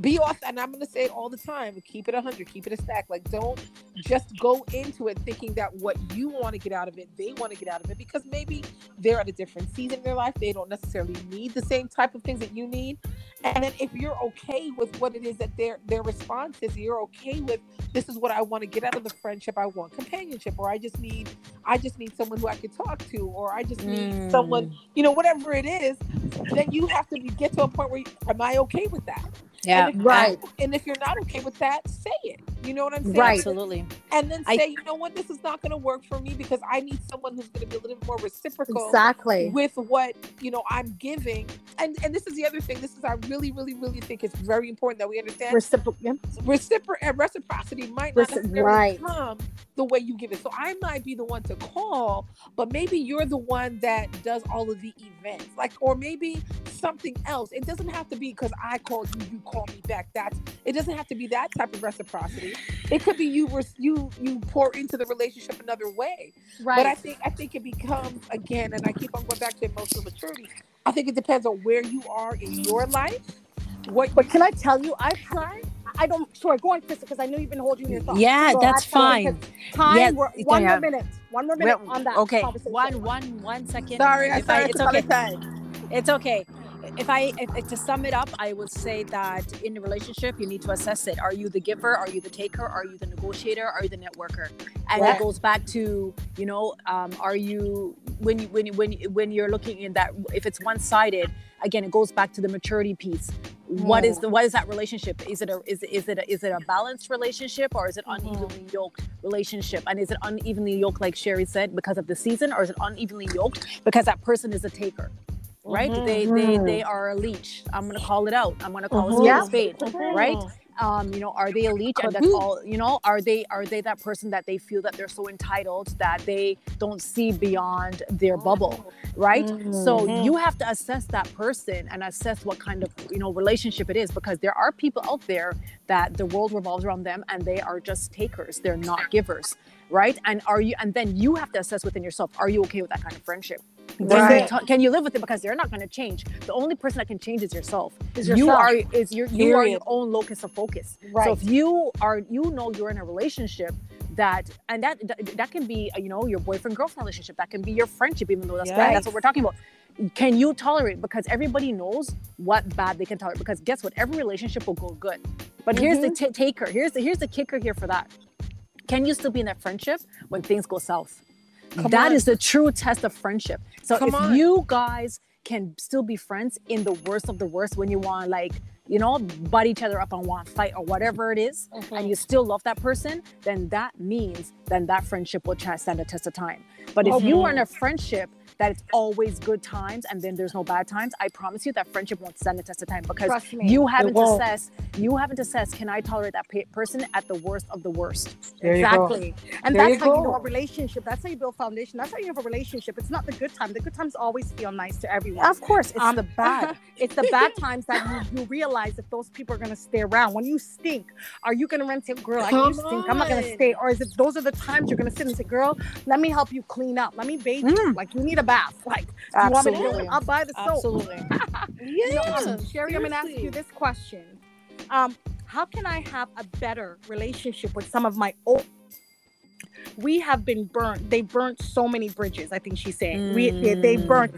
Be off, and I'm gonna say it all the time. Keep it a hundred, keep it a stack. Like don't just go into it thinking that what you want to get out of it, they want to get out of it, because maybe they're at a different season in their life. They don't necessarily need the same type of things that you need. And then if you're okay with what it is that their their response is, you're okay with this is what I want to get out of the friendship. I want companionship, or I just need I just need someone who I can talk to, or I just need someone, mm. you know, whatever it is. Then you have to get to a point where, you, am I okay with that?
Yeah.
And if,
Right.
And if you're not okay with that, say it. You know what I'm saying?
Right.
Absolutely.
And then
I-
say, you know what, this is not going to work for me because I need someone who's going to be a little bit more reciprocal
Exactly.
with what you know I'm giving. And and this is the other thing. This is I really, really, really think it's very important that we understand
Reciprocal. yeah.
recipro- and reciprocity might not
Reci-
necessarily
right.
come the way you give it. So I might be the one to call, but maybe you're the one that does all of the events, like, or maybe something else. It doesn't have to be because I called you, you call me back. That's it. Doesn't have to be that type of reciprocity. It could be you, res- you, you pour into the relationship another way.
Right.
But I think I think it becomes again, and I keep on going back to emotional maturity. I think it depends on where you are in your life. What
But can I tell you, I've tried. I don't. Sure, go on, Krista, because I know you've been holding your thoughts.
Yeah,
So
that's
I tell you,
fine.
'cause Time.
Yeah,
we're, one
yeah.
more minute. One more minute
Well,
on that.
okay.
conversation.
One, one, one second.
sorry, I
If I-
sorry,
it's okay.
okay.
It's okay. If I if, to sum it up, I would say that in a relationship, you need to assess it. Are you the giver? Are you the taker? Are you the negotiator? Are you the networker? And
Right.
it goes back to you know, um, are you when you when you, when you, when you're looking in that if it's one sided, again, it goes back to the maturity piece. What is the what is that relationship? Is it a is it is it a, is it a balanced relationship or is it unevenly yoked relationship? And is it unevenly yoked, like Sherry said, because of the season, or is it unevenly yoked because that person is a taker? Right?
Mhm.
They they they are a leech. I'm gonna call it out. I'm gonna call
Mhm.
a spade a spade, right? Um, you know, are they a leech? And that's all. You know, are they are they that person that they feel that they're so entitled that they don't see beyond their bubble, right? So
Mhm.
you have to assess that person and assess what kind of you know relationship it is because there are people out there that the world revolves around them and they are just takers. They're not givers, right? And are you? And then you have to assess within yourself: Are you okay with that kind of friendship? Can,
Right.
you, can you live with it? Because they're not going to change. The only person that can change is yourself.
Is
You are is your you are your own locus of focus.
Right.
So if you are you know you're in a relationship that and that that, can be you know your boyfriend girlfriend relationship that can be your friendship even though that's bad. That's what we're talking about. Can you tolerate? Because everybody knows what bad they can tolerate. Because guess what? Every relationship will go good. But here's the
Mm-hmm.
t- taker. Here's the here's the kicker here for that. Can you still be in that friendship when things go south? That is
on.
the true test of friendship. So
Come
if
on.
you guys can still be friends in the worst of the worst when you want like you know butt each other up and want fight or whatever it is, and mm-hmm. you still love that person then that means then that friendship will stand the test of time but if oh, you are in a friendship that it's always good times and then there's no bad times, I promise you that friendship won't stand the test of time because you haven't assessed. You haven't assessed. Can I tolerate that pe- person at the worst of the worst?
There
exactly. And
There
that's
you
how you know a relationship. That's how you build foundation. That's how you have a relationship. It's not the good time. The good times always feel nice to everyone.
Of course, it's
Um,
the bad.
it's the bad times that you, you realize if those people are gonna stay around. When you stink, are you gonna run to girl? I
Come
you stink. I'm not gonna stay. Or is it those are the times you're gonna sit and say, girl, let me help you clean up. Let me bathe you.
Mm.
Like you need a bath. Like do you want me to do it? I'll buy the soap.
Absolutely.
You know,
Yeah,
Sherry, I'm gonna ask you this question. Um, how can I have a better relationship with some of my old? We have been burnt. They burnt so many bridges. I think she's saying we they, they burnt.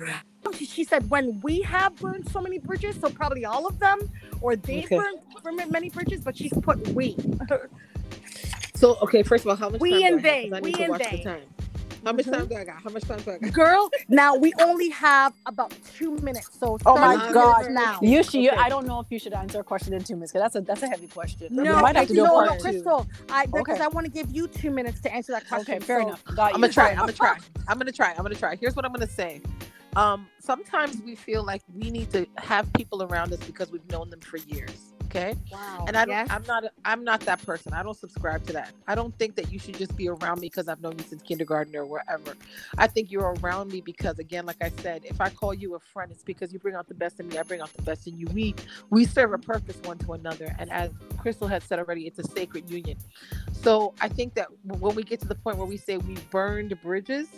She, she said when we have burned so many bridges, so probably all of them, or they've
Okay.
burned burnt many bridges, but she's put we.
So okay, first of all, how much
We
time
and
do I have?
they,
'Cause I
we
need to
and
watch the time. How much
Mhm.
time do I got? How much time do I got?
Girl, now we only have about two minutes. So
Oh my God.
now.
You should. You,
Okay.
I don't know if you should answer a question in two minutes because that's a that's a heavy question.
No,
we might have to do
no, no. Crystal. I because
Okay.
I want to give you two minutes to answer that question.
Okay, fair
So-
enough. Got
I'm gonna try. I'm gonna try. I'm gonna try. I'm gonna try. Here's what I'm gonna say. Um, sometimes we feel like we need to have people around us because we've known them for years. Okay.
Wow.
And I don't,
yes.
I'm not I'm not that person. I don't subscribe to that. I don't think that you should just be around me because I've known you since kindergarten or wherever. I think you're around me because again, like I said, if I call you a friend, it's because you bring out the best in me. I bring out the best in you. We we serve a purpose one to another. And as Crystal had said already, it's a sacred union. So I think that when we get to the point where we say we burned bridges,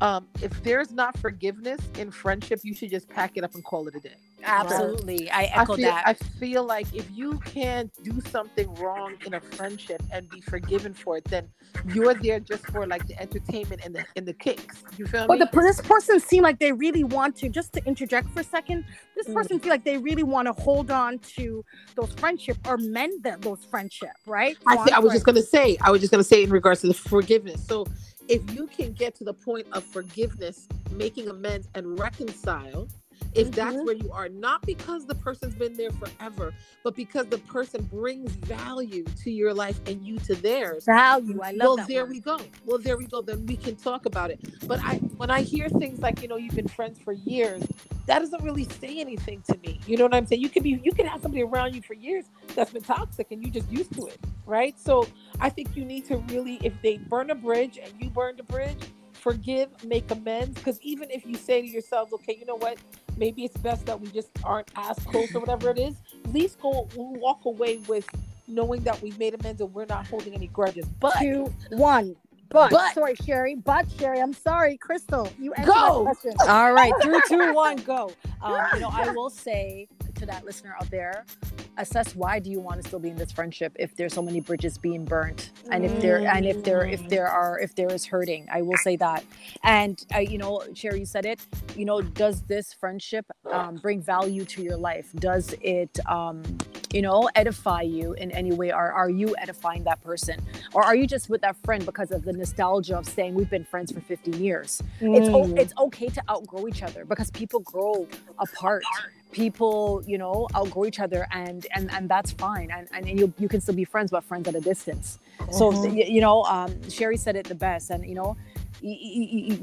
um, if there's not forgiveness in friendship, you should just pack it up and call it a day.
Absolutely, I
I
echo
feel,
that.
I feel like if you can't do something wrong in a friendship and be forgiven for it, then you're there just for like the entertainment and the and the kicks. You feel
But
me?
the, this person seemed like they really want to. Just to interject for a second, this
Mm.
person feel like they really want to hold on to those friendship or mend them, those friendship, right?
I,
So
thi- I was just gonna say, I was just gonna say in regards to the forgiveness. So if you can get to the point of forgiveness, making amends and reconcile, if that's
Mhm.
where you are, not because the person's been there forever, but because the person brings value to your life and you to theirs.
value. I love
well,
that.
there
word.
we go. Well, there we go. Then we can talk about it. But I, when I hear things like, you know, you've been friends for years, that doesn't really say anything to me. You know what I'm saying? You could be, you could have somebody around you for years that's been toxic, and you just used to it, right? So I think you need to really, if they burn a bridge and you burned a bridge, forgive, make amends. Because even if you say to yourselves, okay, you know what, maybe it's best that we just aren't as close or whatever it is, at least go walk away with knowing that we've made amends and we're not holding any grudges. But
two, one. But,
But-
sorry, Sherry. But Sherry, I'm sorry, Crystal. You answered
Go.
question.
All right, three, two, one, go. Um, you know, I will say to that listener out there, assess why do you want to still be in this friendship if there's so many bridges being burnt, and if there and if there if there are if there is hurting. I will say that. And uh, you know, Sherry, you said it. You know, does this friendship um, bring value to your life? Does it, um, you know, edify you in any way? Or are you edifying that person? Or are you just with that friend because of the nostalgia of saying we've been friends for 15 years? it's o-
Mm.
it's okay to outgrow each other because people grow apart people you know outgrow each other and and and that's fine. And and you you can still be friends but friends at a distance. So
Mm-hmm.
y- you know um sherry said it the best. And you know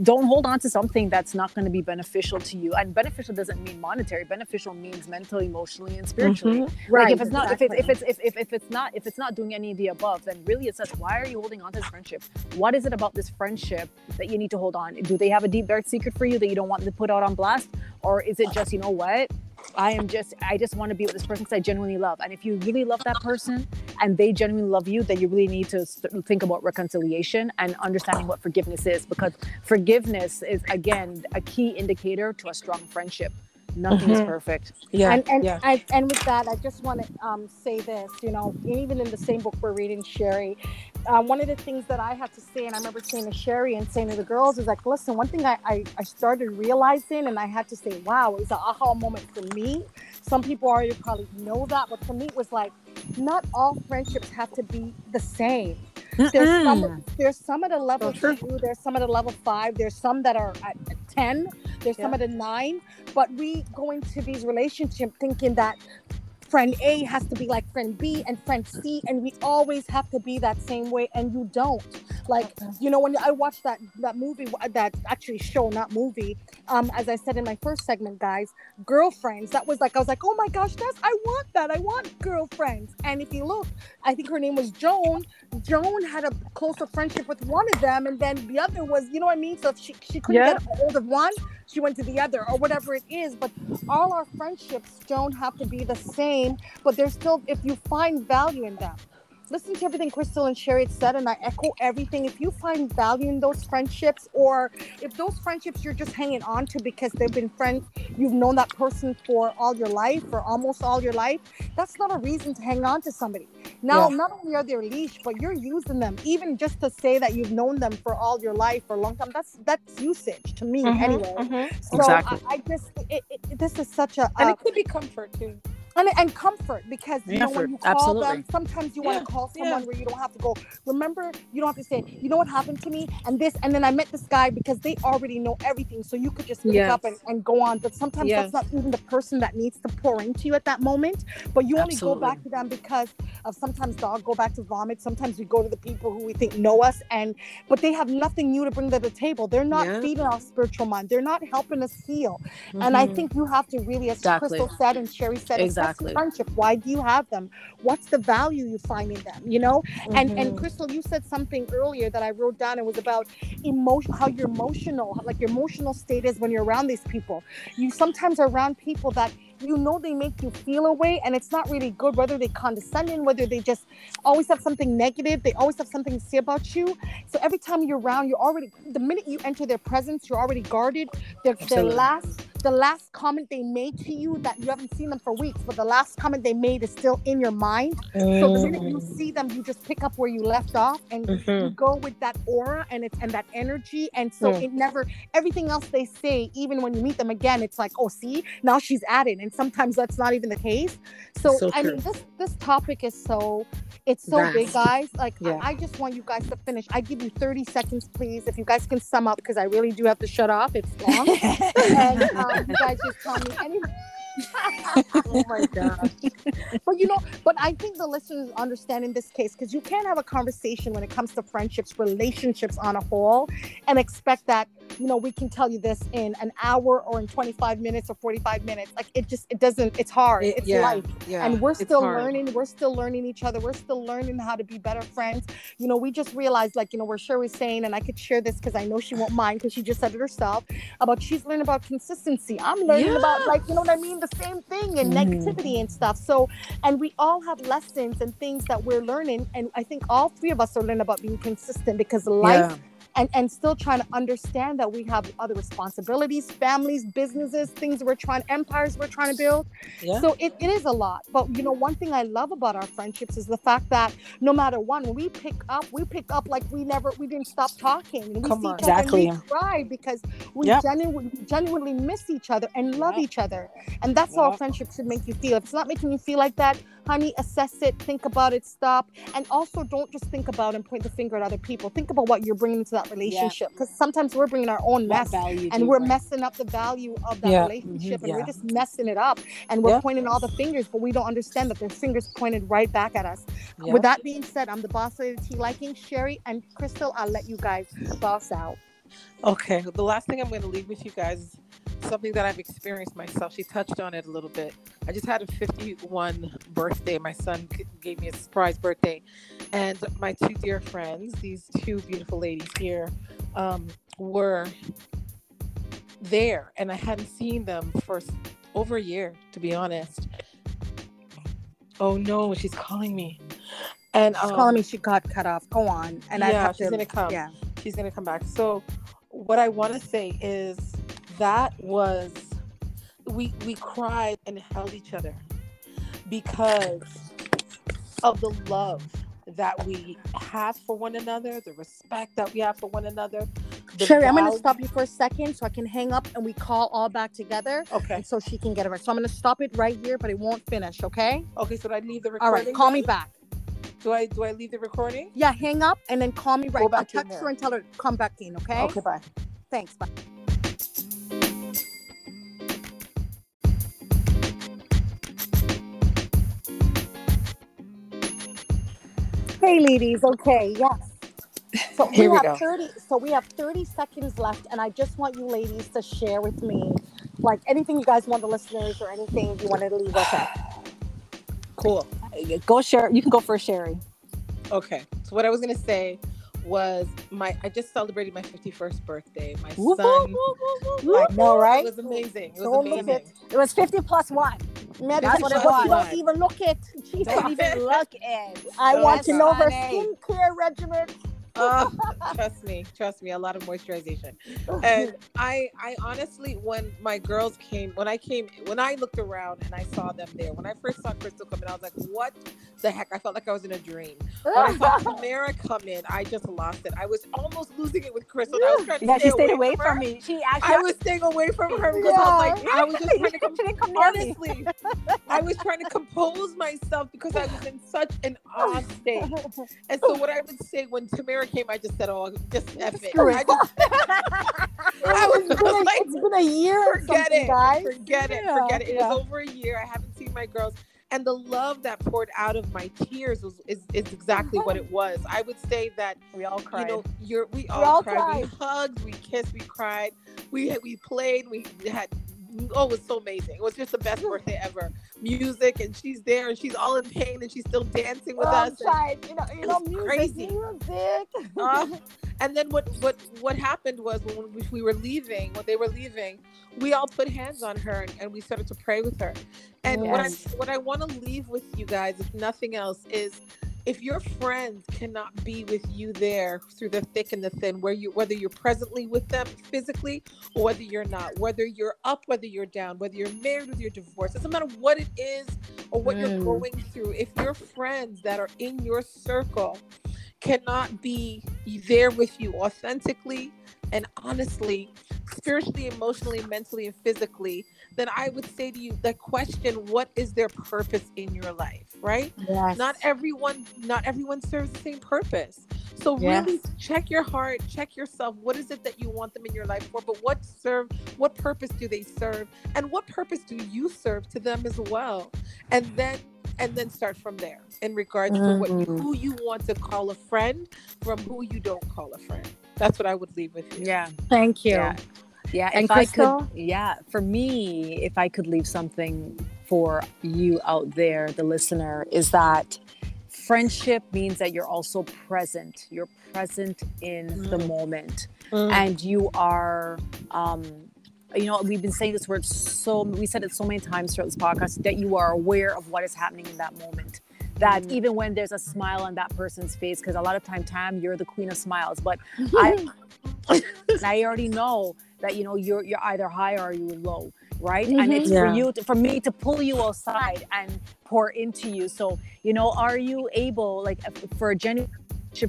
don't hold on to something that's not going to be beneficial to you. And beneficial doesn't mean monetary. Beneficial means mentally emotionally and spiritually.
Right.
like if it's not if it's if it's if, if, if it's not if it's not doing any of the above then really it says why are you holding on to this friendship? What is it about this friendship that you need to hold on? Do they have a deep dark secret for you that you don't want to put out on blast? Or is it just you know what i am just i just want to be with this person because i genuinely love. And if you really love that person and they genuinely love you then you really need to think about reconciliation and understanding what forgiveness is because forgiveness is again a key indicator to a strong friendship nothing is
Mhm.
perfect
yeah,
and and,
yeah.
and and with that, I just want to um, say this. You know, even in the same book we're reading, Sherry, uh, one of the things that I had to say, and I remember saying to Sherry and saying to the girls, is like, listen, one thing I I, I started realizing, and I had to say, wow, it's an aha moment for me. Some people already probably know that, but for me, it was like, not all friendships have to be the same. There's some, there's some at a level
true.
two, there's some at a level five, there's some that are at at 10, there's some
Yeah.
at a nine, but we go into these relationships thinking that friend A has to be like friend B and friend C, and we always have to be that same way, and you don't. Like, you know, when I watched that that movie, that actually show, not movie, um, as I said in my first segment, guys, girlfriends. That was like I was like, oh my gosh, that's I want that. I want girlfriends. And if you look, I think her name was Joan. Joan had a closer friendship with one of them, and then the other was, you know what I mean. So if she she couldn't
Yeah.
get a hold of one, she went to the other, or whatever it is. But all our friendships don't have to be the same, but there's still if you find value in them. Listen to everything Crystal and Sherry had said, and I echo everything. If you find value in those friendships, or if those friendships you're just hanging on to because they've been friends, you've known that person for all your life or almost all your life, that's not a reason to hang on to somebody. Now,
Yeah.
not only are they a leash, but you're using them, even just to say that you've known them for all your life for a long time. That's that's usage to me,
Mhm,
anyway.
mhm.
So
Exactly.
I, I just, it, it, this is such a,
And
a
it could be comfort too.
And, and comfort because you know when you call
absolutely.
them sometimes you want to call
yeah.
someone where you don't have to go remember you don't have to say you know what happened to me and this and then i met this guy because they already know everything so you could just pick
Yes.
up and, and go on but sometimes
Yes.
that's not even the person that needs to pour into you at that moment but you only
Absolutely.
go back to them because of sometimes dog go back to vomit sometimes we go to the people who we think know us and but they have nothing new to bring to the table they're not
Yeah.
feeding our spiritual mind they're not helping us heal and I
Mhm.
think you have to really, as
Exactly.
Crystal said and Sherry said, assess
Exactly.
your friendship. Why do you have them? What's the value you find in them? You know. And and
Mhm.
Crystal, you said something earlier that I wrote down. It was about emotion, how you're emotional, like your emotional state is when you're around these people. You sometimes are around people that you know they make you feel a way, and it's not really good. Whether they condescending, whether they just always have something negative, they always have something to say about you. So every time you're around, you're already the minute you enter their presence, you're already guarded. Their, their last the last comment they made to you that you haven't seen them for weeks, but the last comment they made is still in your mind. So the minute you see them, you just pick up where you left off and you
Mhm.
go with that aura and it's and that energy. And so
Mm.
it never everything else they say, even when you meet them again, it's like, oh, see, now she's added. And sometimes that's not even the case. So,
So
I mean, this this topic is so it's so big, guys. Like
Yeah.
I, I just want you guys to finish. I give you 30 seconds, please. If you guys can sum up, because I really do have to shut off. It's long. and um, you guys just tell me any
oh my gosh.
but you know, but I think the listeners understand in this case because you can't have a conversation when it comes to friendships, relationships on a whole, and expect that you know we can tell you this in an hour or in 25 minutes or 45 minutes. Like it just it doesn't. It's hard.
It-
it's
yeah,
life,
yeah.
and we're still learning. We're still learning each other. We're still learning how to be better friends. You know, we just realized like you know where Sherry's saying, and I could share this because I know she won't mind because she just said it herself about she's learning about consistency. I'm learning about like you know what I mean, the same thing and
Mhm.
negativity and stuff. So, and we all have lessons and things that we're learning, and I think all three of us are learning about being consistent because life
Yeah.
And and still trying to understand that we have other responsibilities, families, businesses, things we're trying, empires we're trying to build.
Yeah.
So it, it is a lot. But you know, one thing I love about our friendships is the fact that no matter what, when we pick up, we pick up like we never, we didn't stop talking. And we
Come
see
on.
each other and
Exactly.
we cry because we
Yep.
genuinely, genuinely miss each other and love
Yep.
each other. And that's how a friendship should make you feel. If it's not making you feel like that, honey, assess it, think about it, stop. And also don't just think about and point the finger at other people. Think about what you're bringing to that relationship. Because sometimes we're bringing our own mess and we're messing up the value of that
Yeah.
relationship
Mhm.
and we're just messing it up and we're
Yeah.
pointing all the fingers but we don't understand that their fingers pointed right back at us
Yeah.
with that being said i'm the boss lady of tea liking sherry and crystal i'll let you guys boss out
Okay, the last thing I'm going to leave with you guys is something that I've experienced myself. She touched on it a little bit. I just had a 51 birthday. My son gave me a surprise birthday, and my two dear friends, these two beautiful ladies here, um, were there, and I hadn't seen them for over a year, to be honest. Oh no, she's calling me, and
she's
um,
calling me. She got cut off. Go on. And i have
she's
to
gonna come.
Yeah.
She's gonna come back. So what I want to say is that was we we cried and held each other because of the love that we have for one another, the respect that we have for one another. the
sherry i'm going to stop you for a second so i can hang up and we call all back together
Okay.
so she can get it right so i'm going to stop it right here but it won't finish okay
Okay. So I leave the recording?
All right. call me back
Do I do I leave the recording?
yeah hang up and then call me right
Go
i'll
back in
text her and tell her to come back in okay
Okay. Bye.
thanks bye Okay, ladies. Okay, yes. So
Here we
have
go.
30 so we have 30 seconds left and I just want you ladies to share with me like anything you guys want the listeners or anything you want to leave us at.
Cool.
Go share. You can go first, Sherry.
Okay. So what I was gonna say was my I just celebrated my 51st birthday. My
Woo,
son.
I know, right?
It was amazing. It was
Don't
amazing.
it.
It was 50 plus one.
Man,
That's
but
what it
you
was.
don't even look it. Jesus.
Don't even look at.
I want to know her skincare regimen.
Oh, trust me, trust me, a lot of moisturization. And I, I honestly, when my girls came, when I came, when I looked around and I saw them there, when I first saw Crystal come in, I was like, what the heck? I felt like I was in a dream. When I saw Tamara come in, I just lost it. I was almost losing it with Crystal. I was trying to
Yeah,
stay
she stayed
away
away
from
from me. She actually.
I was staying away from her because I was like, I was just trying to come.
she didn't come.
Honestly, I was trying to compose myself because I was in such an awe state. And so what I would say when Tamara came, I just said, "Oh, just f it." I just, I was,
it's, been a,
like,
it's been a year
forget it,
guys.
forget it,
Yeah,
forget it. It
yeah.
was over a year. I haven't seen my girls, and the love that poured out of my tears was is, is exactly what it was. I would say that
We all cried.
you know, you're we all,
all
cried. We hugged, we kissed, we cried, we we played, we had. Oh, it was so amazing! It was just the best birthday ever. Music, and she's there, and she's all in pain, and she's still dancing with
Oh,
us. and-
you know, you know, music,
crazy.
music.
Uh, and then what what what happened was when we, we were leaving, when they were leaving, we all put hands on her and, and we started to pray with her. And what I what I want to leave with you guys, if nothing else, is if your friends cannot be with you there through the thick and the thin, where you whether you're presently with them physically or whether you're not, whether you're up, whether you're down, whether you're married, whether you're divorced, doesn't matter what it is or what you're
Mm.
going through. If your friends that are in your circle cannot be there with you authentically and honestly, spiritually, emotionally, mentally, and physically, then I would say to you the question what is their purpose in your life, right?
Yes.
Not everyone, not everyone serves the same purpose. So
Yes.
really check your heart, check yourself. What is it that you want them in your life for? But what serve what purpose do they serve? And what purpose do you serve to them as well? And then and then start from there in regards to what you,
Mhm.
who you want to call a friend from who you don't call a friend. That's what I would leave with you.
Yeah.
Thank you.
Yeah. Yeah.
And
if I
Crystal?
could, yeah, for me, if I could leave something for you out there, the listener, is that friendship means that you're also present. You're present in the
Mm.
moment
Mm.
and you are, um, you know, we've been saying this word so, we said it so many times throughout this podcast that you are aware of what is happening in that moment. That
Mm.
even when there's a smile on that person's face, because a lot of time, Tam, you're the queen of smiles, but I, I already know that you know you're you're either high or you're low, right? And it's for you to, for me to pull you aside and pour into you. So you know, are you able, like, for a genuine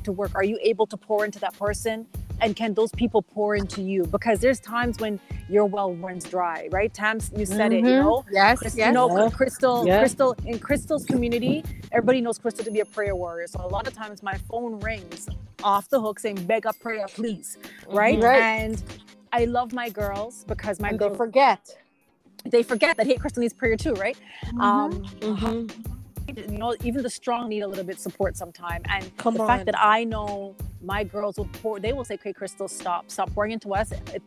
to work, are you able to pour into that person? And can those people pour into you? Because there's times when your well runs dry, right? Times you said it, you
Mhm.
know.
Yes.
Chris-
yes.
You know, Crystal,
Yeah.
Crystal, in Crystal's community, everybody knows Crystal to be a prayer warrior. So a lot of times my phone rings off the hook saying, beg a prayer, please. Right?
Mhm. Right.
And I love my girls because my
and they
girls,
forget.
they forget that, hey, Crystal needs prayer too, right? Um,
Mhm.
you know, even the strong need a little bit support sometime. And
Come
the
on.
fact that I know my girls will pour, they will say, okay, Crystal, stop, stop pouring into us. It,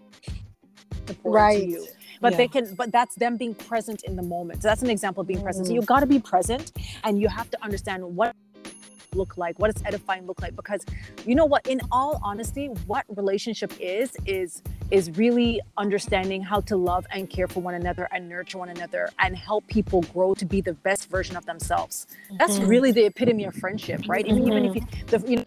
Right.
you. But
Yeah.
they can, but that's them being present in the moment. So that's an example of being present. So
Mm.
you got to be present and you have to understand what look like what does edifying look like because you know what in all honesty what relationship is is is really understanding how to love and care for one another and nurture one another and help people grow to be the best version of themselves that's
Mhm.
really the epitome of friendship right even, even
Mm-hmm.
if you the, you know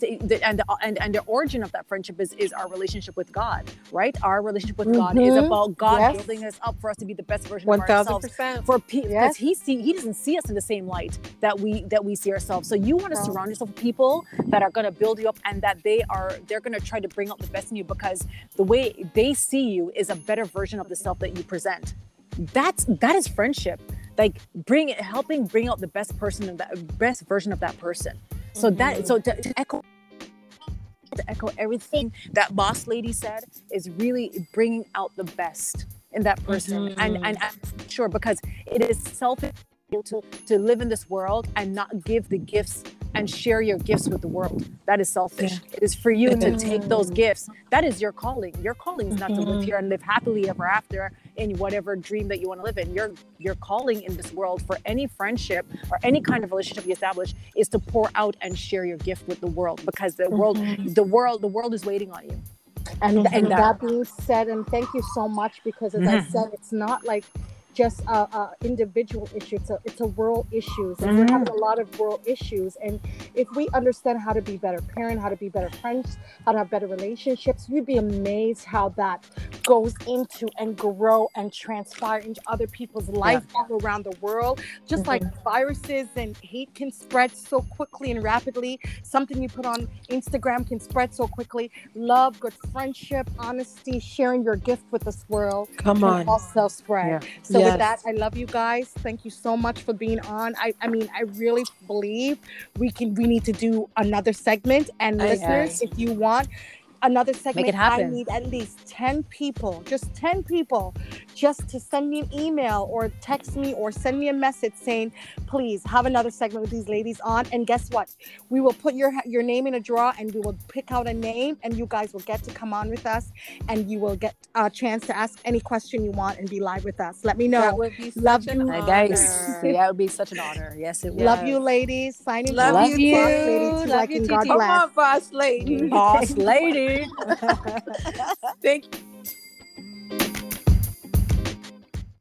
the, and, the, and and the origin of that friendship is is our relationship with God, right? Our relationship with God is
Mhm.
about God
Yes.
building us up for us to be the best version of ourselves
percent.
for people
Yes.
because he see he doesn't see us in the same light that we that we see ourselves so you want to
No.
surround yourself with people that are going to build you up and that they are they're going to try to bring out the best in you because the way they see you is a better version of the self that you present that's that is friendship like bring helping bring out the best person and that best version of that person so that so to, to echo to echo everything that boss lady said is really bringing out the best in that person and mm-hmm. and and sure because it is selfish to to live in this world and not give the gifts and share your gifts with the world. That is selfish. It is for you to take those gifts. That is your calling. Your calling is not to live mm-hmm. here and live happily ever after in whatever dream that you want to live in. Your your calling in this world for any friendship or any kind of relationship you establish is to pour out and share your gift with the world because the world mm-hmm. the world the world is waiting on you.
And, and
that-
that being said, and thank you so much because as I mm-hmm. said, it's not like just a, a individual issue. It's a it's a world issues, and we're mm. having a lot of world issues. And if we understand how to be better parent, how to be better friends, how to have better relationships, you'd be amazed how that goes into and grow and transpire into other people's life all around the world. Just like mm-hmm. viruses and hate can spread so quickly and rapidly. Something you put on Instagram can spread so quickly love, good friendship, honesty, sharing your gift with this world
Come
can
on.
also spread.
Yeah.
So
Yes.
with that, I love you guys. Thank you so much for being on. I, I mean, I really believe we can we need to do another segment. And listeners, if you want another segment, I need at least 10 people, just 10 people, just to send me an email or text me or send me a message saying, please have another segment with these ladies on. And guess what? We will put your your name in a draw and we will pick out a name and you guys will get to come on with us and you will get a chance to ask any question you want and be live with us. Let me know.
That would be
Love
such an
you.
Honor.
guys, that would be such an honor. Yes, it would.
Love you, ladies. Signing
Love
off.
you,
Boss
too.
Lady,
Love
like
you,
in
too,
God
too. Come
bless.
on, boss lady.
Boss lady.
Thank